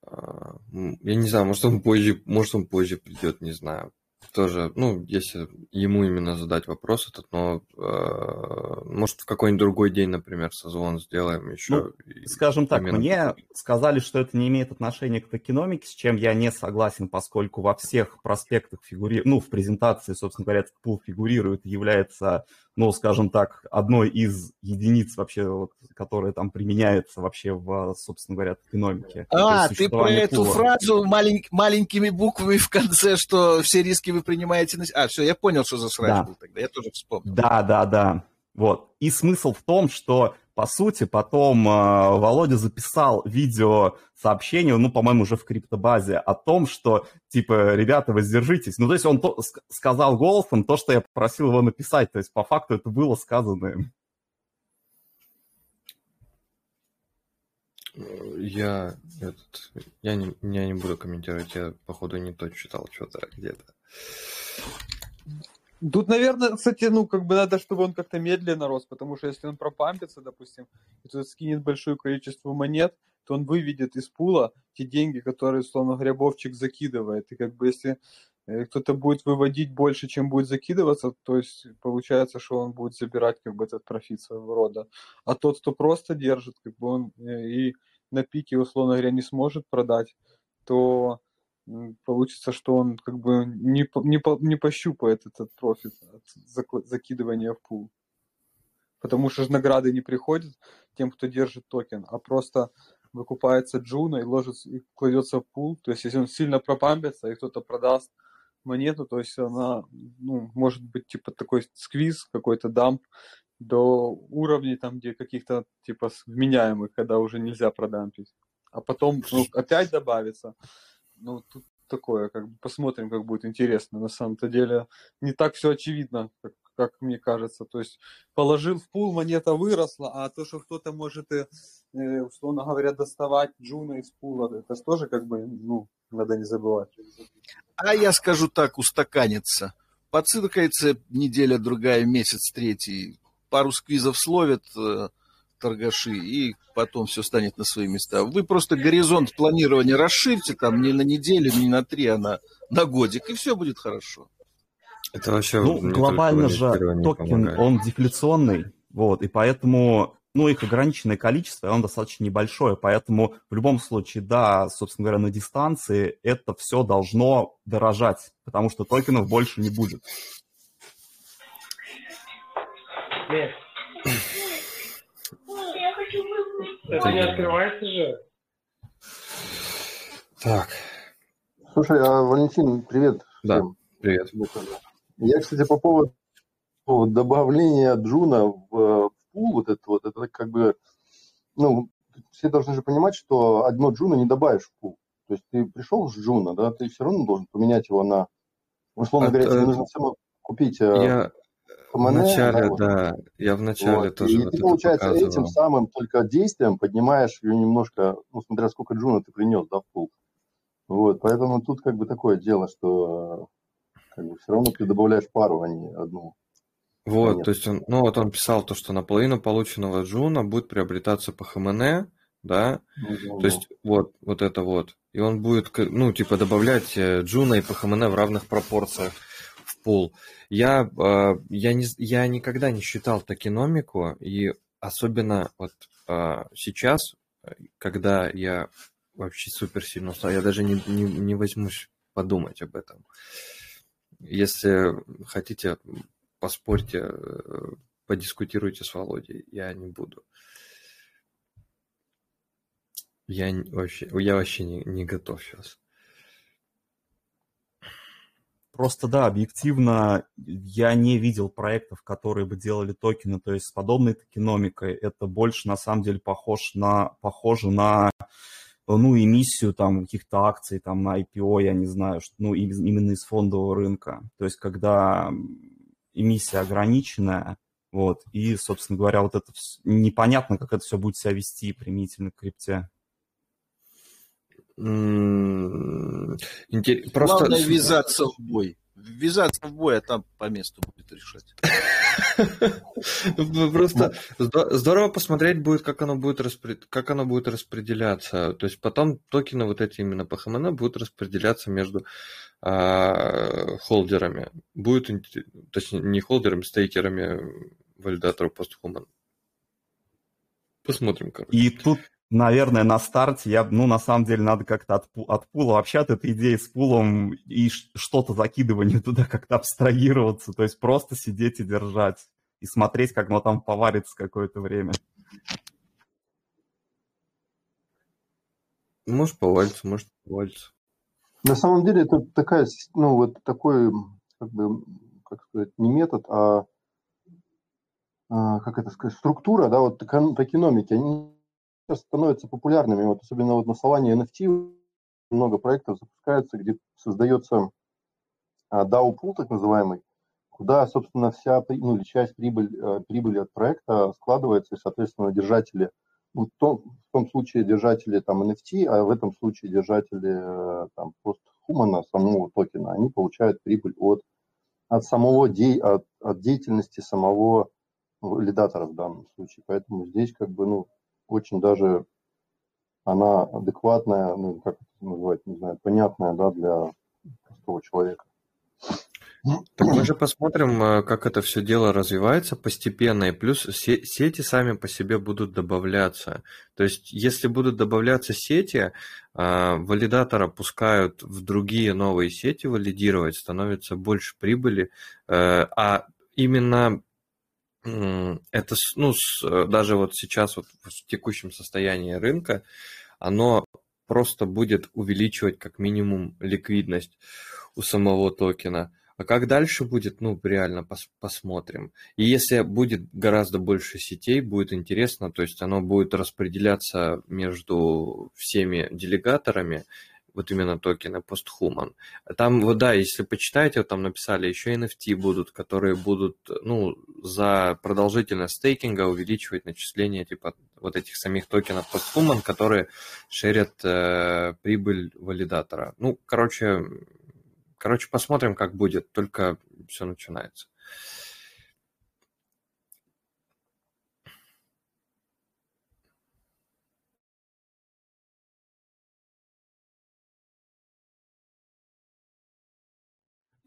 Э, я не знаю, может он позже, может он позже придет, не знаю тоже, ну, если ему именно задать вопрос этот, но э, может в какой-нибудь другой день, например, созвон сделаем еще. Ну, скажем так, именно... мне сказали, что это не имеет отношения к токеномике, с чем я не согласен, поскольку во всех проспектах фигурирует, ну, в презентации, собственно говоря, этот пул фигурирует, является ну, скажем так, одной из единиц вообще, вот, которая там применяется вообще в, собственно говоря, экономике. А, ты про эту фразу малень, маленькими буквами в конце, что все риски вы принимаете на... А, все, я понял, что за срач да. был тогда, я тоже вспомнил. Да, да, да. Вот. И смысл в том, что по сути, потом э, Володя записал видео сообщение, ну, по-моему, уже в криптобазе, о том, что, типа, ребята, воздержитесь. Ну, то есть он то, сказал голосом то, что я попросил его написать. То есть, по факту, это было сказано. Я, этот, я, не, я не буду комментировать, я, походу, не то читал что-то где-то. Тут, наверное, кстати, ну, как бы надо, чтобы он как-то медленно рос, потому что если он пропампится, допустим, и тут скинет большое количество монет, то он выведет из пула те деньги, которые, словно грябовчик закидывает. И как бы если э, кто-то будет выводить больше, чем будет закидываться, то есть получается, что он будет забирать как бы этот профит своего рода. А тот, кто просто держит, как бы он э, и на пике, условно говоря, не сможет продать, то получится, что он как бы не, не, не пощупает этот профит от закидывания в пул. Потому что же награды не приходят тем, кто держит токен, а просто выкупается Джуна и ложится и кладется в пул. То есть, если он сильно пропампится и кто-то продаст монету, то есть она, ну, может быть, типа такой squeeze, какой-то dump до уровней там, где каких-то типа вменяемых, когда уже нельзя продампить. А потом ну, опять добавится ну, тут такое, как бы посмотрим, как будет интересно. На самом-то деле не так все очевидно, как, как мне кажется. То есть положил в пул, монета выросла, а то, что кто-то может, и, э, условно говоря, доставать джуна из пула, это же тоже как бы, ну, надо не забывать. А я скажу так, устаканится. Поциркается неделя, другая, месяц, третий. Пару сквизов словят, э, торгаши, и потом все станет на свои места. Вы просто горизонт планирования расширьте там не на неделю, не на три, а на, на годик, и все будет хорошо. Это вообще ну, глобально же токен, он дефляционный, вот, и поэтому, ну, их ограниченное количество, и он достаточно небольшое, поэтому в любом случае, да, собственно говоря, на дистанции это все должно дорожать, потому что токенов больше не будет. Нет. Это не открывается же. Так. Слушай, а, Валентин, привет. Да, всем. привет. Я, кстати, по поводу добавления Джуна в, в пул, вот это вот, это как бы, ну, все должны же понимать, что одно Джуна не добавишь в пул. То есть ты пришел с Джуна, да, ты все равно должен поменять его на, условно говоря, тебе нужно все купить э, я, в начале, да, да, я в начале вот. тоже. И вот ты, получается, показывал. этим самым только действием поднимаешь ее немножко, ну, смотря сколько джуна ты принес, да, в пул. Вот, поэтому тут как бы такое дело, что как бы все равно ты добавляешь пару, а не одну. Вот, Нет. то есть он, ну вот он писал то, что наполовину полученного джуна будет приобретаться по ХМН, да, mm-hmm. то есть вот, вот это вот, и он будет, ну, типа добавлять э, джуна и по ХМН в равных пропорциях пул. Я, э, я, не, я никогда не считал токеномику, и особенно вот э, сейчас, когда я вообще супер сильно устал. Я даже не, не, не возьмусь подумать об этом. Если хотите, поспорьте, э, подискутируйте с Володей. Я не буду. Я вообще, я вообще не, не готов сейчас. Просто да, объективно я не видел проектов, которые бы делали токены, то есть с подобной токеномикой это больше на самом деле похож на, похоже на ну, эмиссию там каких-то акций, там на IPO, я не знаю, что, ну, именно из фондового рынка. То есть когда эмиссия ограниченная, вот, и, собственно говоря, вот это непонятно, как это все будет себя вести применительно к крипте. Интер- Просто Главное ввязаться в бой. Ввязаться в бой, а там по месту будет решать. (laughs) Просто здо- здорово посмотреть будет, как оно будет, распре- как оно будет распределяться. То есть потом токены вот эти именно по ХМН будут распределяться между а, холдерами. Будет, точнее, не холдерами, стейкерами валидаторов постхуман. Посмотрим, короче. И тут, наверное, на старте я, ну, на самом деле, надо как-то от, от пула вообще от этой идеи с пулом и что-то закидывание (laughs) туда как-то абстрагироваться, то есть просто сидеть и держать и смотреть, как оно там поварится какое-то время. Может повалится, может повалится. На самом деле это такая, ну, вот такой, как бы, как сказать, не метод, а, а, как это сказать, структура, да, вот токеномики, они сейчас становятся популярными, вот особенно вот на Solana NFT много проектов запускается, где создается а, DAO пул так называемый, куда, собственно, вся, ну, или часть прибыль, э, прибыли от проекта складывается, и, соответственно, держатели, ну, в том, в том случае держатели там NFT, а в этом случае держатели э, там постхумана, самого токена, они получают прибыль от, от самого де, от, от деятельности самого валидатора в данном случае. Поэтому здесь как бы, ну, очень даже она адекватная, ну, как это называть, не знаю, понятная, да, для простого человека. Так мы же посмотрим, э, как это все дело развивается постепенно, и плюс се- сети сами по себе будут добавляться. То есть, если будут добавляться сети, а, валидатора пускают в другие новые сети валидировать, становится больше прибыли, э, а именно это, ну, с- э, даже вот сейчас вот в текущем состоянии рынка, оно просто будет увеличивать как минимум ликвидность у самого токена. А как дальше будет, ну, реально пос- посмотрим. И если будет гораздо больше сетей, будет интересно, то есть оно будет распределяться между всеми делегаторами, вот именно токены постхуман. Там, вот да, если почитаете, вот там написали, еще NFT будут, которые будут, ну, за продолжительность стейкинга увеличивать начисление, типа, вот этих самих токенов постхуман, которые шерят э, прибыль валидатора. Ну, короче, короче, посмотрим, как будет, только все начинается.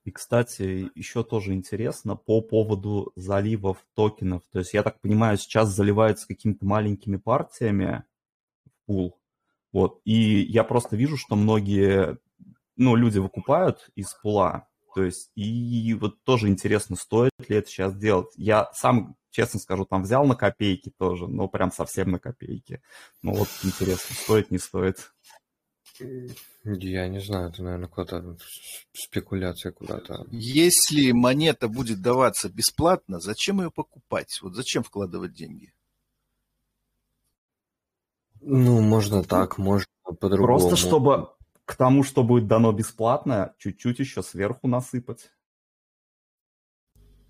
И, кстати, еще тоже интересно по поводу заливов токенов. То есть, я так понимаю, сейчас заливаются какими-то маленькими партиями в пул. Вот. И я просто вижу, что многие, ну, люди выкупают из пула. То есть, и вот тоже интересно, стоит ли это сейчас делать. Я сам, честно скажу, там взял на копейки тоже, но прям совсем на копейки. Ну, вот интересно, стоит, не стоит. Я не знаю, это, наверное, куда-то спекуляция куда-то. Если монета будет даваться бесплатно, зачем ее покупать? Вот зачем вкладывать деньги? Ну, можно так, можно по-другому. Просто чтобы к тому, что будет дано бесплатно, чуть-чуть еще сверху насыпать.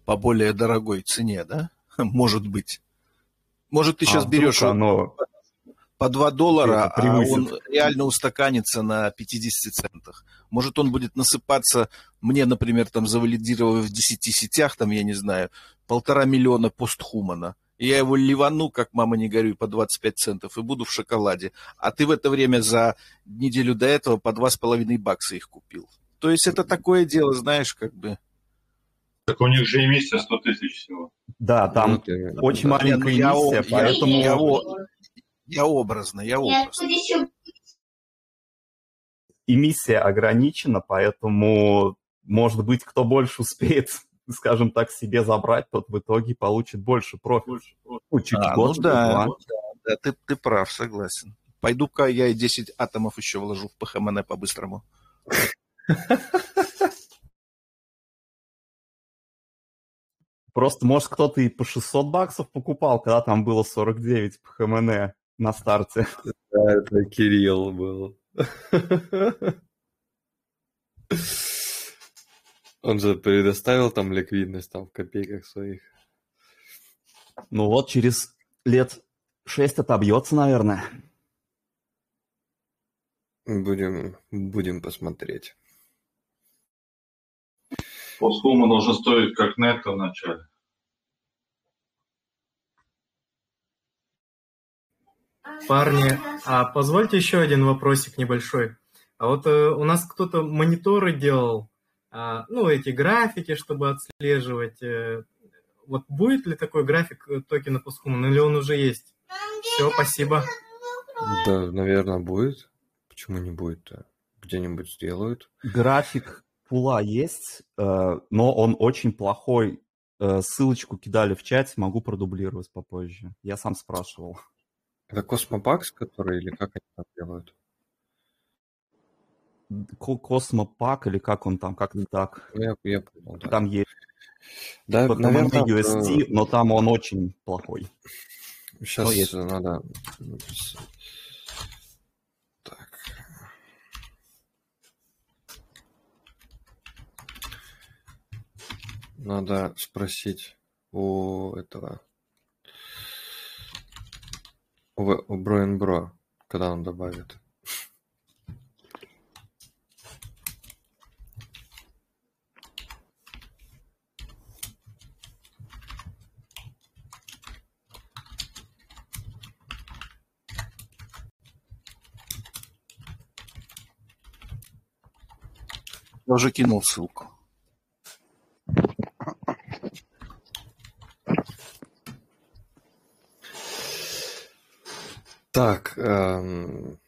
По более дорогой цене, да? (laughs) Может быть. Может, ты А сейчас вдруг берешь оно по 2 доллара, а он реально устаканится на 50 центах. Может, он будет насыпаться, мне, например, там завалидировав в 10 сетях, там, я не знаю, полтора миллиона постхумана. И я его ливану, как мама не горюй, по 25 центов и буду в шоколаде. А ты в это время за неделю до этого по 2,5 бакса их купил. То есть это такое дело, знаешь, как бы... Так у них же эмиссия 100 тысяч всего. Да, там именно, очень да. маленькая ну я эмиссия, об- я- поэтому... я о- Я образно, я образно. эмиссия ограничена, поэтому, может быть, кто больше успеет, (laughs) скажем так, себе забрать, тот в итоге получит больше профит. Ну, чуть А, год, ну да, два. да, ты, ты прав, согласен. Пойду-ка я и 10 атомов еще вложу в ПХМН по-быстрому. Просто, может, кто-то и по 600 баксов покупал, когда там было 49 по ХМН на старте. Да, это Кирилл был. Он же предоставил там ликвидность там в копейках своих. Ну вот, через лет 6 отобьется, наверное. Будем, будем посмотреть. Постхума должен стоить как нетто в начале. Парни, а позвольте еще один вопросик небольшой. А вот э, у нас кто-то мониторы делал, а, ну, эти графики, чтобы отслеживать. э, вот будет ли такой график э, токена Posthuman, или он уже есть? Все, спасибо. Да, наверное, будет. Почему не будет-то? Где-нибудь сделают. График пула есть, э, но он очень плохой. Э, Ссылочку кидали в чате, могу продублировать попозже. Я сам спрашивал. Это Космопакс, который или как они там делают? Ко- Космопак или как он там, как-то так. Я, я понял, да. Там есть Да, PHMN наверное, USD, э, но там он очень плохой. Сейчас Но есть. надо... напис- Так. Надо спросить у этого... У, у Броин Бро, когда он добавит. Я уже кинул ссылку. Так, эм,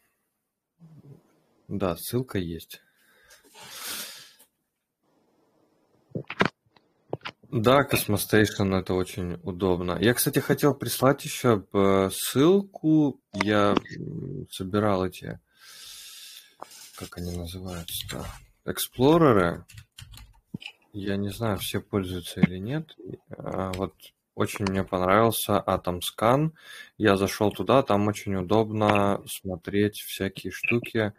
да, ссылка есть. Да, Cosmostation это очень удобно. Я, кстати, хотел прислать еще э, ссылку. Я собирал эти, как они называются-то, эксплореры. Я не знаю, все пользуются или нет. А, Вот очень мне понравился Atom Scan. Я зашел туда, там очень удобно смотреть всякие штуки.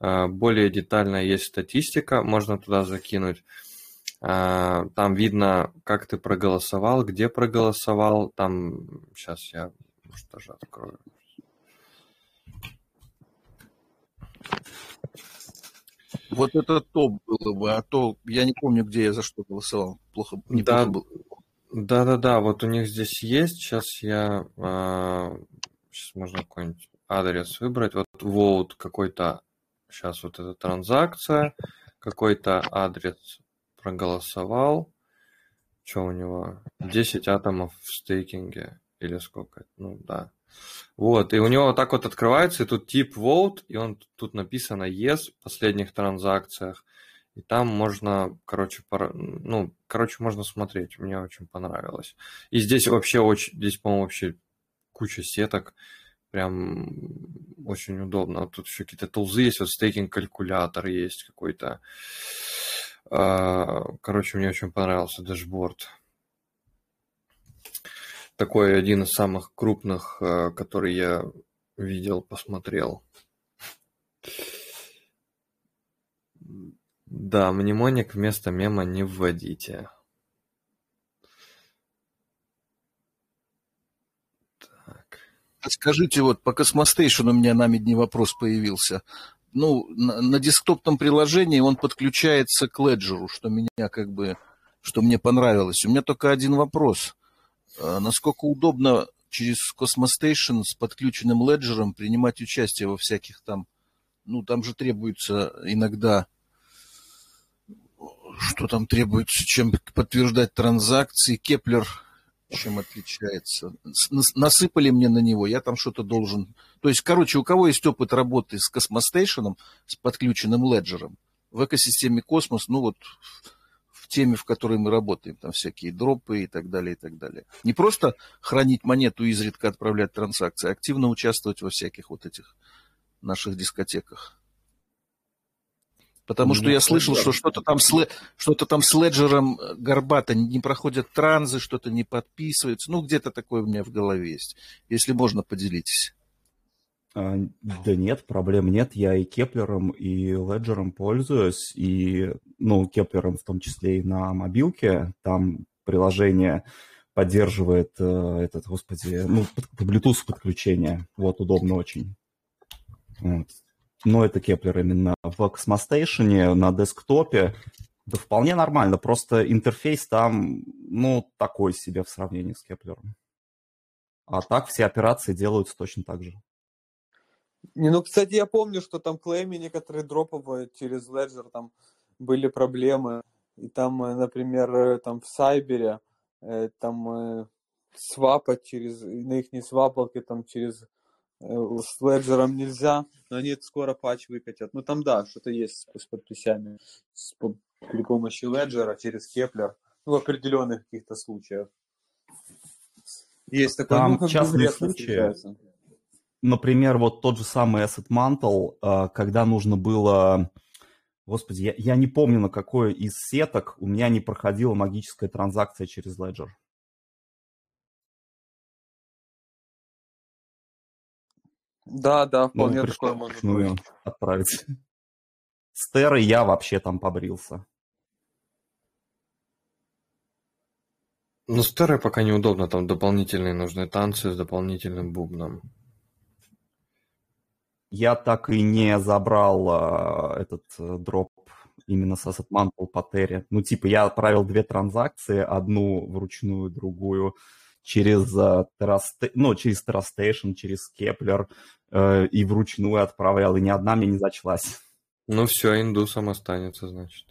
А, Более детальная есть статистика, можно туда закинуть. А, Там видно, как ты проголосовал, где проголосовал. Там сейчас я, может, даже открою. Вот это топ было бы, а то я не помню, где я за что голосовал. Плохо, неплохо было. да, да, да. Вот у них здесь есть. Сейчас я, сейчас можно какой-нибудь адрес выбрать. Вот vote какой-то. Сейчас вот эта транзакция, какой-то адрес проголосовал. Что у него? 10 атомов в стейкинге. Или сколько? Ну, да. Вот, и у него вот так вот открывается, и тут тип vote, и он тут написано yes в последних транзакциях. И там можно, короче, пора- ну, короче, можно смотреть. Мне очень понравилось. И здесь вообще очень, здесь, по-моему, вообще куча сеток. Прям очень удобно. Вот тут еще какие-то тулзы есть, вот стейкинг-калькулятор есть какой-то. А, Короче, мне очень понравился dashboard. Такой один из самых крупных, э, который я видел, посмотрел. Да, mnemonic вместо memo не вводите. А Скажите, вот по Cosmostation у меня намедни вопрос появился. Ну, на, на десктопном приложении он подключается к Ledger, что меня как бы, что мне понравилось. У меня только один вопрос. А Насколько удобно через Cosmostation с подключенным Ledger принимать участие во всяких там, ну, там же требуется иногда, что там требуется, чем подтверждать транзакции, Keplr чем отличается. Насыпали мне на него, я там что-то должен... То есть, короче, у кого есть опыт работы с космостейшеном, с подключенным леджером, в экосистеме Космос, ну вот в теме, в которой мы работаем, там всякие дропы и так далее, и так далее. Не просто хранить монету и изредка отправлять транзакции, а активно участвовать во всяких вот этих наших дискотеках. Потому что Ну, я слышал, что что-то там, с, что-то там с леджером горбато не проходят транзы, что-то не подписывается. Ну, где-то такое у меня в голове есть. Если можно, поделитесь. А, Да нет, проблем нет. Я и Keplr ом, и Ledger ом пользуюсь, и, ну, Keplr ом в том числе и на мобилке. Там приложение поддерживает э, этот, господи, ну, по Bluetooth подключение. Вот, удобно очень. Вот. Но это Keplr именно. В Cosmostation е на десктопе да вполне нормально, просто интерфейс там, ну, такой себе в сравнении с Кеплером. А так все операции делаются точно так же. Не, ну, кстати, я помню, что там клейми некоторые дроповые через Ledger там были проблемы. И там, э, например, э, там в Сайбере э, там свапать через, на их свапалке там через с Ledger нельзя, но они скоро патч выкатят. Ну там да, что-то есть с, подписями с, при помощи Ledger через Kepler, ну, в определенных каких-то случаях. Есть такое, Там ну, частные случаи. Например, вот тот же самый Asset Mantle, э, когда нужно было... Господи, я, я не помню, на какой из сеток у меня не проходила магическая транзакция через Ledger. Да, да, Ну, вполне пришлось такое быть. отправить. С Террой я вообще там побрился. Ну, с пока неудобно, там дополнительные нужны танцы с дополнительным бубном. Я так и не забрал э, этот э, дроп именно с Asset Mantle по Терре. Ну, типа, я отправил две транзакции, одну вручную, другую через, э, Terraste- ну, через TerraStation, через Kepler, э, и вручную отправлял, и ни одна мне не зачлась. Ну все, индусом останется, значит.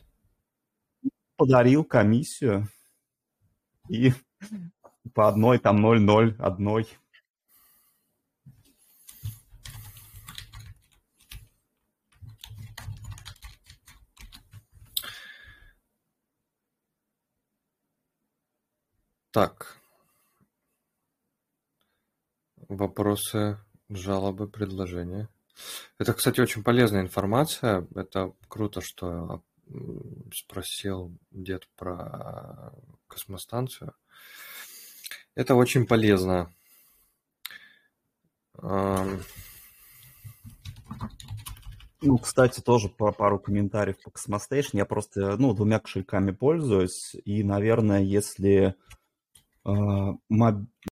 Подарил комиссию, и по одной, там 0-0, одной. Так. Вопросы, жалобы, предложения. Это, кстати, очень полезная информация. Это круто, что спросил дед про космостанцию. Это очень полезно. Ну, кстати, тоже по пару комментариев по Cosmostation. Я просто, ну, двумя кошельками пользуюсь, и, наверное, если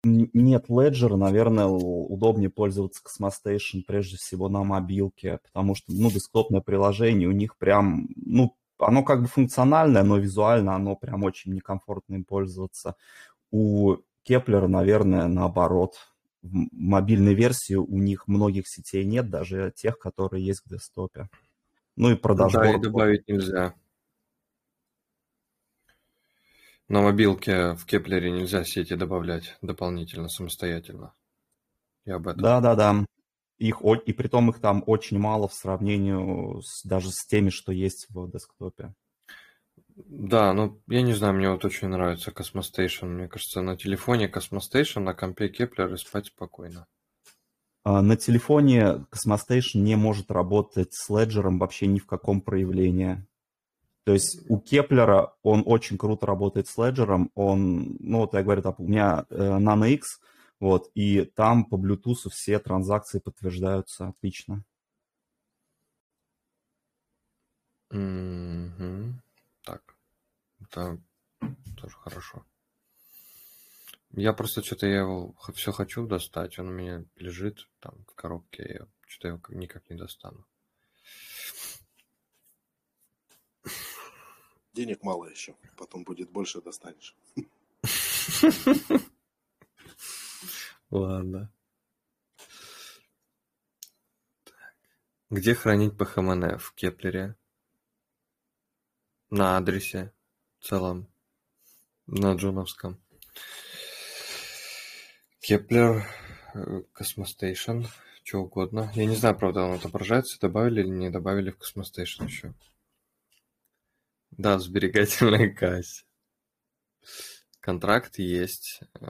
нет Ledger, наверное, удобнее пользоваться Cosmostation прежде всего на мобилке, потому что, ну, десктопное приложение у них прям, ну, оно как бы функциональное, но визуально оно прям очень некомфортно им пользоваться. У Кеплера, наверное, наоборот. В мобильной версии у них многих сетей нет, даже тех, которые есть в десктопе. Ну и про Да, и добавить нельзя. На мобилке в Keplr е нельзя сети добавлять дополнительно, самостоятельно. Я об этом. Да-да-да. Их, и притом их там очень мало в сравнении с, даже с теми, что есть в десктопе. Да, ну, я не знаю, мне вот очень нравится Cosmostation. Мне кажется, на телефоне Cosmostation, на компе Keplr и спать спокойно. А На телефоне Cosmostation не может работать с Ledger вообще ни в каком проявлении. То есть у Кеплера он очень круто работает с Ledger. Он, ну вот я говорю, у меня э, Nano X, вот, и там по Bluetooth все транзакции подтверждаются отлично. Мгм. Так, это тоже хорошо. Я просто что-то я его все хочу достать, он у меня лежит там в коробке, я что-то его как- никак не достану. Денег мало еще, потом будет больше достанешь. Ладно. Где хранить PHMN в Keplr е? На адресе в целом, на джуновском. Keplr, э, Cosmostation, что угодно. Я не знаю, правда, он отображается, добавили или не добавили в Cosmostation еще. Да, в сберегательной (laughs) кассе. Контракт есть. э,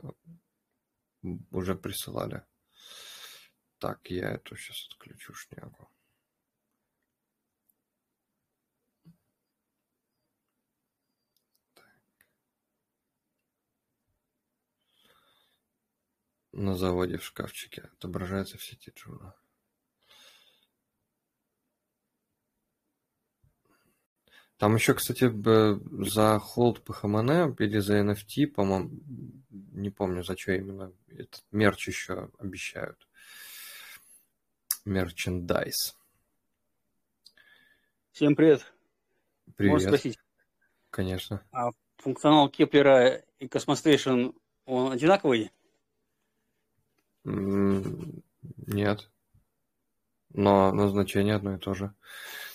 Уже присылали. Так, я эту сейчас отключу шнягу. На заводе в шкафчике отображается в сети Juno. Там еще, кстати, за hold PHMN или за NFT, по-моему, не помню, за что именно, этот мерч еще обещают. Мерчендайз. Всем привет. Можно Привет. спросить, Конечно. а функционал Кеплера и Cosmostation, он одинаковый? Нет. Но назначение одно и то же.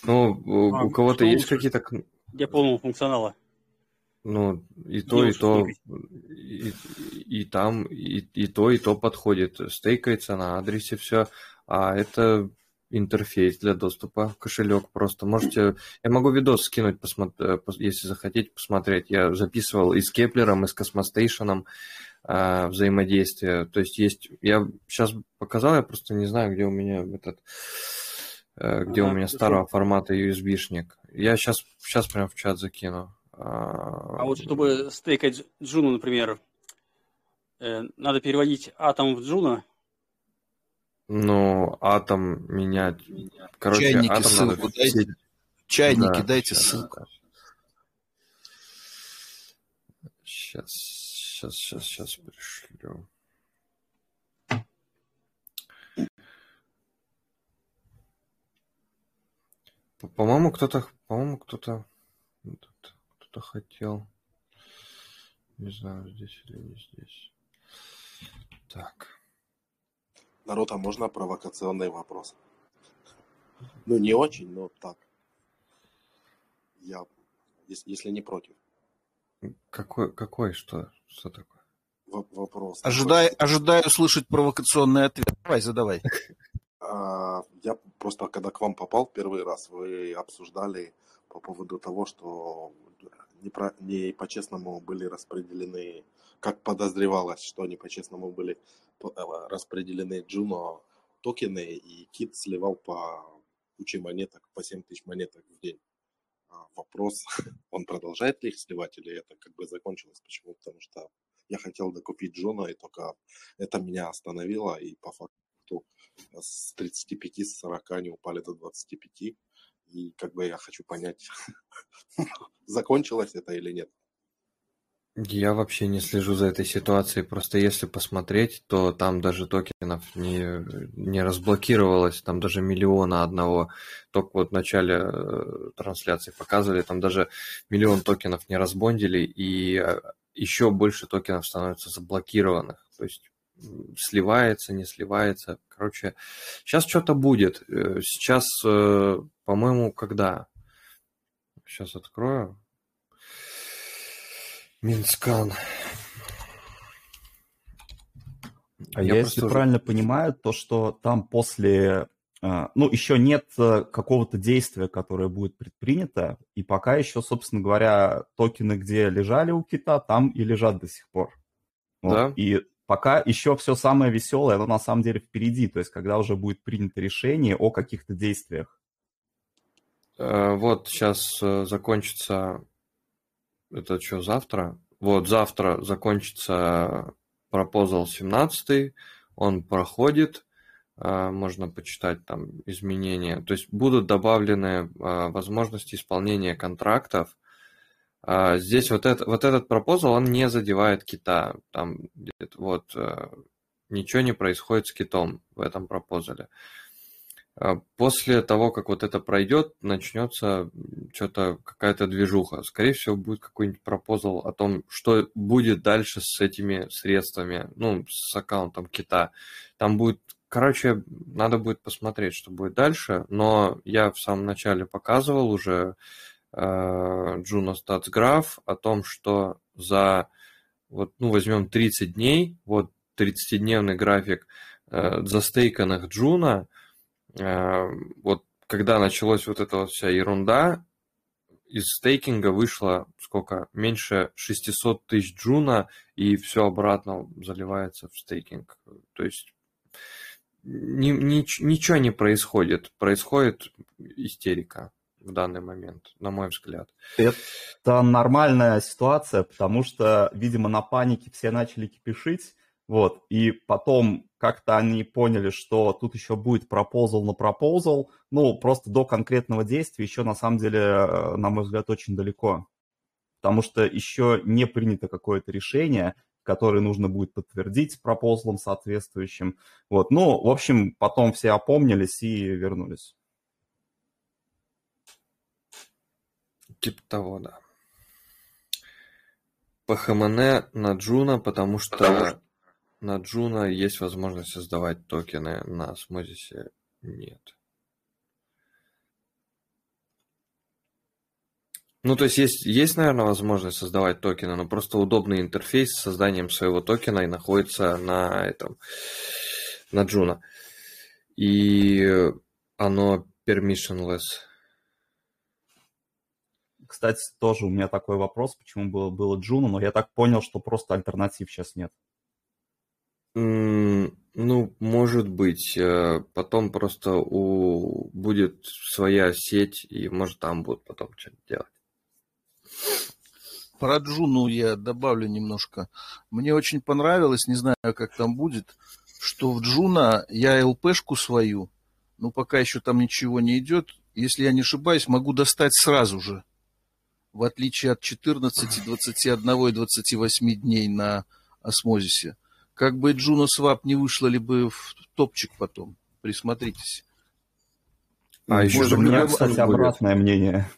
Ну, у, А у кого-то есть какие-то, для полного функционала? ну, и то, и то, и, и там, и, и то, и то подходит. Стейкается на адресе все, а это интерфейс для доступа, кошелек просто. Можете, я могу видос скинуть, посмо- э, если захотите посмотреть. Я записывал и с Кеплером, и с Космостейшеном а, взаимодействие. То есть есть, я сейчас показал, я просто не знаю, где у меня этот, э, где у Ага, меня хорошо. старого формата USB-шник. Я сейчас, сейчас прям в чат закину. А А, вот чтобы стейкать Джуну, например, э, надо переводить атом в Juno? Ну, атом менять. Короче, Чайники атом надо ссылку в дайте. Чайники Да, дайте ссылку. Сейчас, сейчас, сейчас, сейчас пришлю. По- По-моему, кто-то, по-моему, кто-то кто-то хотел. Не знаю, здесь или не здесь. Так. Народ, а можно провокационный вопрос? Ну, не очень, но так. Я, если, если не против. Какой, какой, что, что такое? Во- вопрос. такой. Ожидай, ожидаю услышать провокационный ответ. Давай, задавай. А, Я просто, когда к вам попал первый раз, вы обсуждали по поводу того, что не, про- не по-честному были распределены, как подозревалось, что не по-честному были э, распределены Juno токены, и Кит сливал по куче монеток, по 7 тысяч монеток в день. А, Вопрос, (laughs) он продолжает ли их сливать, или это как бы закончилось? Почему? Потому что я хотел докупить Juno, и только это меня остановило, и по факту с 35-40 они упали до 25. И как бы я хочу понять, (laughs) закончилось это или нет. Я вообще не слежу за этой ситуацией. Просто если посмотреть, то там даже токенов не, не разблокировалось. Там даже миллиона одного. Только вот в начале э, трансляции показывали, там даже миллион токенов не разбондили, и э, еще больше токенов становится заблокированных. То есть сливается, не сливается. Короче, сейчас что-то будет. Э, Сейчас, по-моему, когда? Сейчас открою. Mintscan. А Я я, просто если уже- правильно понимаю, то, что там после... а, Ну, еще нет э, какого-то действия, которое будет предпринято, и пока еще, собственно говоря, токены, где лежали у кита, там и лежат до сих пор. Вот. Да. И пока еще все самое веселое, оно на самом деле впереди, то есть когда уже будет принято решение о каких-то действиях. Э, Вот сейчас закончится, это что, завтра? Вот завтра закончится пропозал 17, он проходит, э, можно почитать там изменения. То есть будут добавлены э, возможности исполнения контрактов. А Здесь вот, это, вот этот пропозал, он не задевает кита. Там вот э, ничего не происходит с китом в этом пропозале. А После того, как вот это пройдет, начнется что-то, какая-то движуха. Скорее всего, будет какой-нибудь пропозал о том, что будет дальше с этими средствами, ну, с аккаунтом кита. Там будет, короче, надо будет посмотреть, что будет дальше, но я в самом начале показывал уже э, Stats Graph о том, что за, вот, ну, возьмем 30 дней, вот 30-дневный график э, застейканных Juno, вот когда началась вот эта вот вся ерунда, из стейкинга вышло сколько? Меньше 600 тысяч Juno, и все обратно заливается в стейкинг. То есть ни, ни, ничего не происходит. Происходит истерика в данный момент, на мой взгляд. Это нормальная ситуация, потому что, видимо, на панике все начали кипишить, вот, и потом как-то они поняли, что тут еще будет пропозал на пропозал, ну, просто до конкретного действия еще, на самом деле, э, на мой взгляд, очень далеко. Потому что еще не принято какое-то решение, которое нужно будет подтвердить с пропозалом соответствующим. Вот, ну, в общем, потом все опомнились и вернулись. Типа того, да. PHMN на Juno, потому что на Juno есть возможность создавать токены, на Осмозисе нет. Ну, то есть, есть, есть, наверное, возможность создавать токены, но просто удобный интерфейс с созданием своего токена и находится на этом, на Juno. И оно permissionless. Кстати, тоже у меня такой вопрос, почему было, было Джуна, но я так понял, что просто альтернатив сейчас нет. Ну, может быть, э, потом просто у будет своя сеть, и может там будут потом что-то делать. Про Джуну я добавлю немножко. Мне очень понравилось, не знаю, как там будет, что в Juno я LP шку свою, ну, пока еще там ничего не идет, если я не ошибаюсь, могу достать сразу же. В отличие от 14, 21 и 28 дней на осмозисе. Как бы JunoSwap не вышла ли бы в топчик потом. Присмотритесь. А еще у меня, кстати, будет. обратное мнение.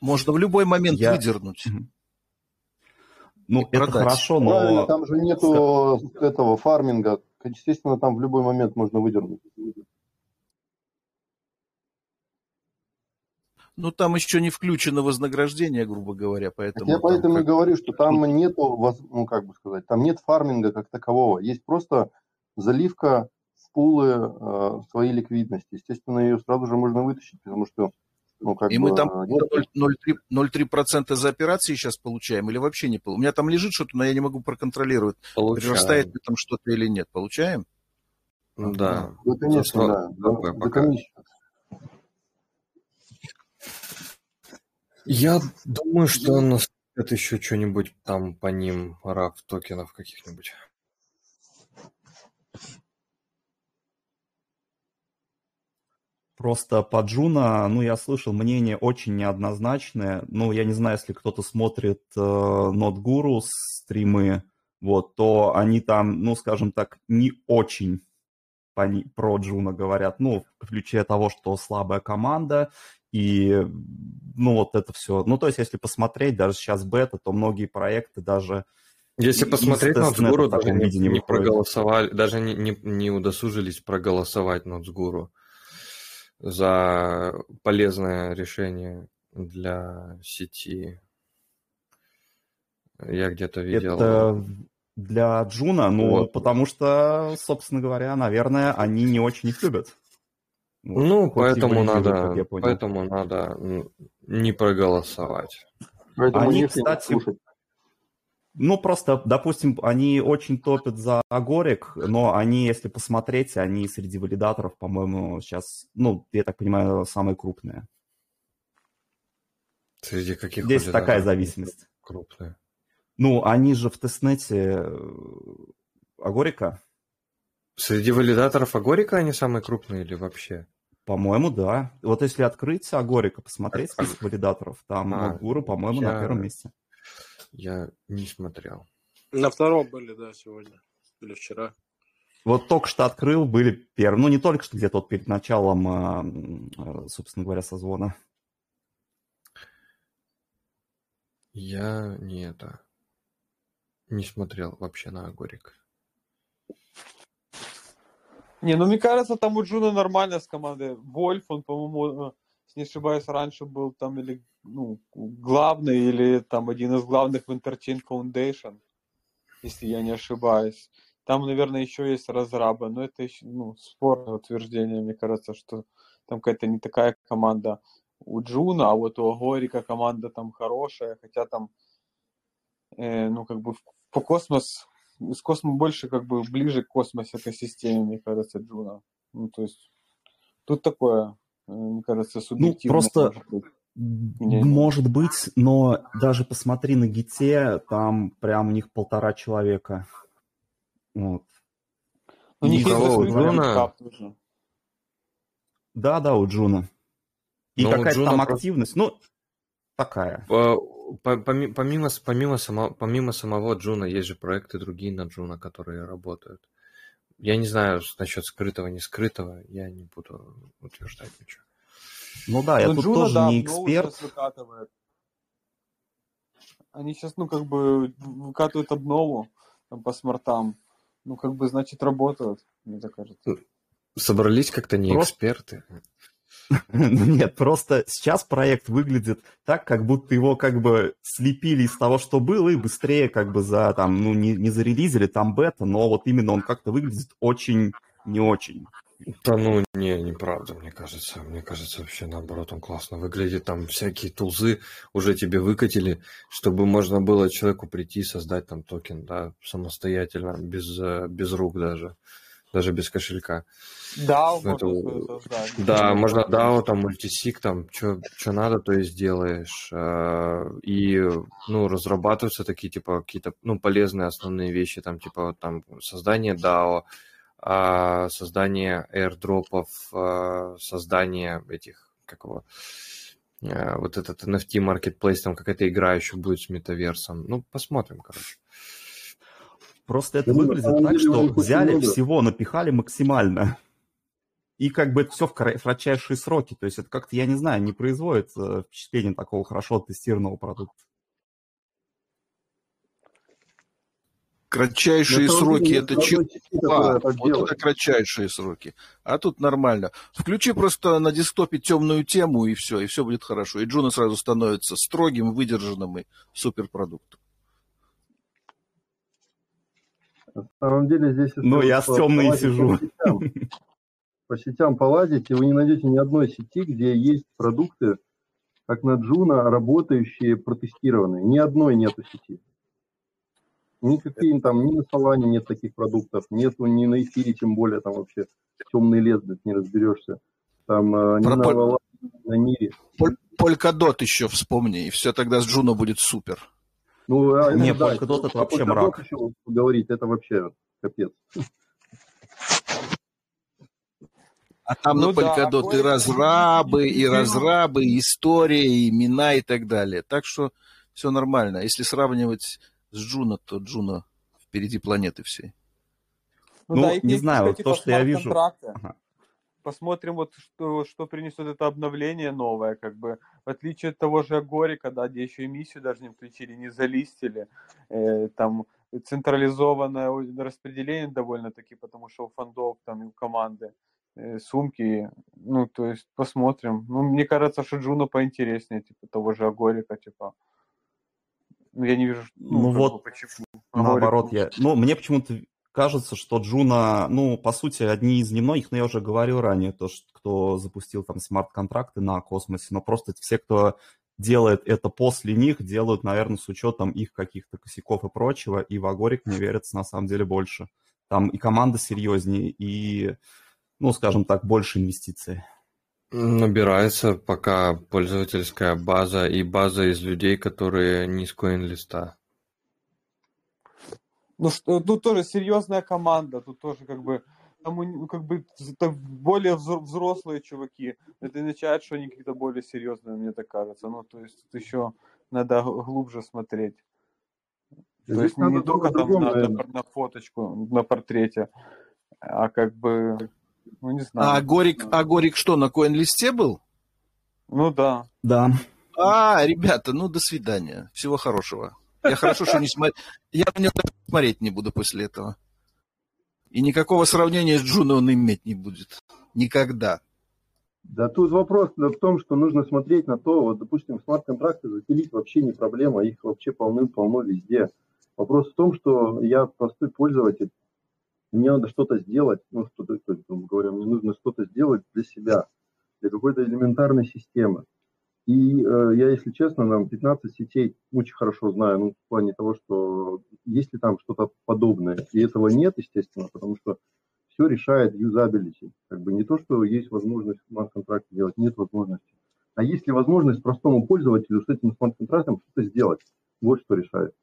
Можно в любой момент Я... выдернуть. Ну, это продать. хорошо, но... Правильно, там же нету этого фарминга. Естественно, там в любой момент можно выдернуть. Ну, там еще не включено вознаграждение, грубо говоря, поэтому... Я поэтому как... и говорю, что там нету, ну, как бы сказать, там нет фарминга как такового. Есть просто заливка в пулы э, своей ликвидности. Естественно, ее сразу же можно вытащить, потому что ну, как и бы, мы там нет... 0,3% за операции сейчас получаем или вообще не получаем? У меня там лежит что-то, но я не могу проконтролировать, Получаем. прирастает ли там что-то или нет. Получаем? Да. Ну, конечно, да. Такое За пока. комиссию. Я думаю, что наступит еще что-нибудь там по ним, раф токенов каких-нибудь. Просто по Juno, ну, я слышал мнение очень неоднозначное. Ну, я не знаю, если кто-то смотрит э, Nodes Guru стримы, вот, то они там, ну, скажем так, не очень по, про Juno говорят. Ну, в ключе того, что слабая команда, и, ну, вот это все. Ну, то есть, если посмотреть, даже сейчас бета, то многие проекты даже... Если посмотреть на Nodes Guru, даже не, не, не проголосовали, даже не, не, не удосужились проголосовать Nodes Guru за полезное решение для сети. Я где-то видел. Это для Джуна, ну, Вот. потому что, собственно говоря, наверное, они не очень их любят. Вот, Ну, и поэтому надо, понял. поэтому надо не проголосовать. Поэтому Они, кстати, слушать. Ну, просто, допустим, они очень топят за Агорик, но они, если посмотреть, они среди валидаторов, по-моему, сейчас, ну, я так понимаю, самые крупные. Среди каких Здесь валидаторов такая зависимость. крупные? Ну, они же в тестнете э, Агорика, Среди валидаторов Агорика они самые крупные или вообще? по-моему, да. Вот если открыть Агорика, посмотреть список валидаторов, там А, Нотгуру, по-моему, на я- первом месте. Я не смотрел. На втором были, да, сегодня. Или вчера. Вот только что открыл, были первые, ну, не только что, где-то вот перед началом, а, а, собственно говоря, созвона. Я не это не смотрел вообще на Агорик. Не, ну мне кажется, там у Джуна нормально с командой. Вольф, он, по-моему, э, не ошибаюсь, раньше был там или ну, главный, или там один из главных в Entertain Foundation, если я не ошибаюсь. Там, наверное, еще есть разрабы, но это еще, ну, спорное утверждение, мне кажется, что там какая-то не такая команда у Juno, а вот у Agoric а команда там хорошая, хотя там, э, ну, как бы по космос, с космос больше как бы ближе к космос экосистеме, мне кажется, Juno. Ну, то есть тут такое, э, мне кажется, Ну, субъективное просто может быть может быть, но даже посмотри на Гите, там прям у них полтора человека. Вот. Ну, у них есть Juno? Да, да, у Juno. И Ну, какая-то Juno там просто- активность, ну, такая. Поми- Помимо, помимо, само- помимо самого Juno есть же проекты другие на Juno, которые работают. Я не знаю насчет скрытого, не скрытого, я не буду утверждать ничего. Ну да, я Ну, тут Juno, тоже да, не эксперт. Они сейчас, ну, как бы выкатывают обнову там, по смартам. Ну, как бы, значит, работают, мне так кажется. Собрались как-то не Просто- эксперты. Нет, просто сейчас проект выглядит так, как будто его как бы слепили из того, что было, и быстрее как бы за там, ну, не, не зарелизили там бета, но вот именно он как-то выглядит очень не очень. Да ну, не, неправда, мне кажется. Мне кажется, вообще наоборот, он классно выглядит. Там всякие тулзы уже тебе выкатили, чтобы можно было человеку прийти и создать там токен, да, самостоятельно, без, э, без рук даже, даже без кошелька. Да, Это- можно свое создать. Да, можно DAO, там, мультисик, там, что надо, то и сделаешь. Э, И, ну, разрабатываются такие, типа, какие-то, ну, полезные основные вещи, там, типа, вот там, создание DAO, а, создание airdropов, а, создание этих, как его, а, вот этот NFT marketplace, там какая-то игра еще будет с метаверсом. Ну, посмотрим, короче. Просто это Ну, выглядит так, что взяли много. всего, напихали максимально. И как бы это все в кра- кратчайшие сроки. То есть это как-то, я не знаю, не производит э, впечатление такого хорошо оттестированного продукта. Кратчайшие самом сроки это ни чего? так Вот делает. это кратчайшие сроки. А тут нормально. Включи просто на десктопе темную тему, и все, и все будет хорошо. И Juno сразу становится строгим, выдержанным и суперпродуктом. На самом деле здесь... Ну, я с темной сижу. По сетям, по сетям полазить, и вы не найдете ни одной сети, где есть продукты, как на Juno, работающие, протестированные. Ни одной нету сети. Никакие там, ни на Солане нет таких продуктов, нету ни на эфире, тем более там вообще темный лес, блядь, не разберешься. Там э, ни Про на Валане, ни на мире. Поль- Polkadot еще вспомни, и все тогда с Джуно будет супер. Ну, а, Не, да, Polkadot это вообще мрак. еще говорить, это вообще капец. А там Ну на да, Polkadot и Polkadot- разрабы, и разрабы, и история, и имена и так далее. Так что все нормально. Если сравнивать с Джуно, то Джуно впереди планеты всей. Ну, Ну, да, и не есть, знаю, вот то, что я вижу-. Ага. Посмотрим, вот что, что принесет это обновление новое, как бы, в отличие от того же Агорика, да, где еще эмиссию даже не включили, не залистили, э, там централизованное распределение довольно-таки, потому что у фондов там и у команды э, сумки, ну, то есть посмотрим. Ну, мне кажется, что Джуно поинтереснее, типа, того же Агорика, типа. Ну, я не вижу, ну, Ну вот, почему. Наоборот, я... Ну, мне почему-то кажется, что Juno, ну, по сути, одни из немногих, но я уже говорил ранее, то, что, кто запустил там смарт-контракты на космосе, но просто все, кто делает это после них, делают, наверное, с учетом их каких-то косяков и прочего, и в Agoric мне верится на самом деле больше. Там и команда серьезнее, и, ну, скажем так, больше инвестиций. Набирается пока пользовательская база и база из людей, которые не с CoinList а. Ну, что, ну, тоже серьезная команда, тут тоже как бы, там, как бы это более взро- взрослые чуваки. Это означает, что они какие-то более серьезные, мне так кажется. Ну, то есть тут еще надо глубже смотреть. То Здесь есть не, надо не только там на, на, на фоточку, на портрете, а как бы, ну, не знаю. А Агорик, Агорик что, на коин-листе был? Ну, да. Да. А, ребята, ну до свидания. Всего хорошего. Я хорошо, что не смотрю. Я на него даже смотреть не буду после этого. И никакого сравнения с Джуно он иметь не будет. Никогда. Да тут вопрос в том, что нужно смотреть на то, вот, допустим, смарт-контракты запилить вообще не проблема, их вообще полным-полно везде. Вопрос в том, что я простой пользователь, Мне надо что-то сделать, ну, что-то, говоря, мне нужно что-то сделать для себя, для какой-то элементарной системы. И э, я, если честно, нам 15 сетей очень хорошо знаю, ну, в плане того, что есть ли там что-то подобное. И этого нет, естественно, потому что все решает юзабилити. Как бы не то, что есть возможность смарт-контракт делать, нет возможности. А есть ли возможность простому пользователю с этим смарт-контрактом что-то сделать? Вот что решает.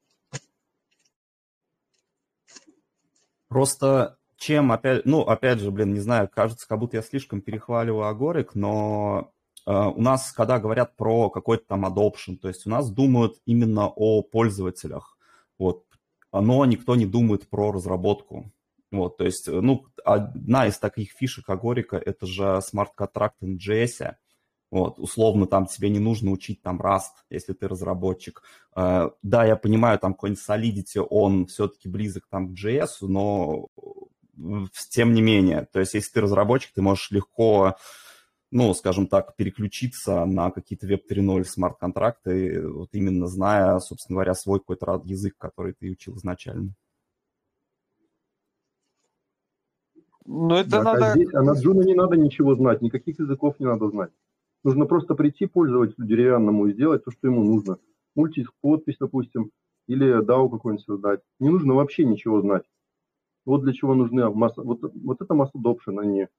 Просто чем опять, ну, опять же, блин, не знаю, кажется, как будто я слишком перехваливаю Агорик, но у нас, когда говорят про какой-то там adoption, то есть у нас думают именно о пользователях, вот, но никто не думает про разработку. Вот, то есть, ну, одна из таких фишек Агорика – это же смарт-контракт в JS, вот, условно, там тебе не нужно учить там Rust, если ты разработчик. Uh, да, я понимаю, там какой-нибудь Solidity, он все-таки близок там к JS, но тем не менее, то есть если ты разработчик, ты можешь легко, ну, скажем так, переключиться на какие-то Web 3.0 смарт-контракты, вот именно зная, собственно говоря, свой какой-то язык, который ты учил изначально. Ну, это так, надо... А, здесь, а на Джуна не надо ничего знать, никаких языков не надо знать. Нужно просто прийти пользователю деревянному и сделать то, что ему нужно. Мультиподпись, допустим, или DAO какой-нибудь создать. Не нужно вообще ничего знать. Вот для чего нужны масса, вот, вот это mass adoption, а не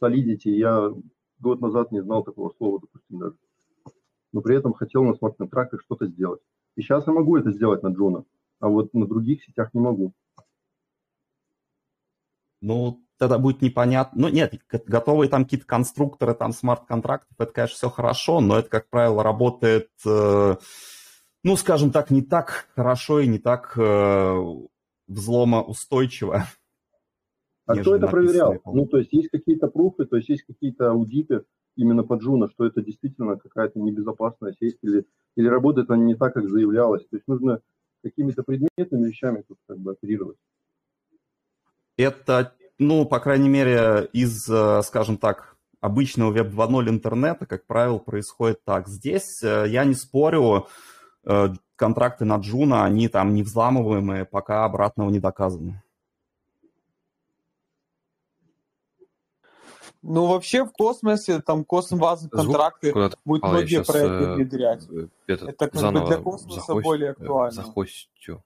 Solidity. Я год назад не знал такого слова, допустим, даже. Но при этом хотел на смарт-контрактах что-то сделать. И сейчас я могу это сделать на Juno, а вот на других сетях не могу. Ну, тогда будет непонятно. Ну, нет, готовые там какие-то конструкторы, там смарт-контрактов, это, конечно, все хорошо, но это, как правило, работает, э, ну, скажем так, не так хорошо и не так э, взломоустойчиво. А кто это проверял? Ну, то есть есть какие-то пруфы, то есть есть какие-то аудиты именно по Джуна, что это действительно какая-то небезопасная сеть или, или работает она не так, как заявлялось. То есть нужно какими-то предметными вещами тут как бы оперировать. Это ну, по крайней мере, из, э, скажем так, обычного веб 2.0 интернета, как правило, происходит так. Здесь э, я не спорю, э, контракты на Джуна, они там не взламываемые, пока обратного не доказано. Ну, вообще в космосе, там космос контракты будут многие проекты внедрять. Это как бы для космоса захост... более актуально. Захостю.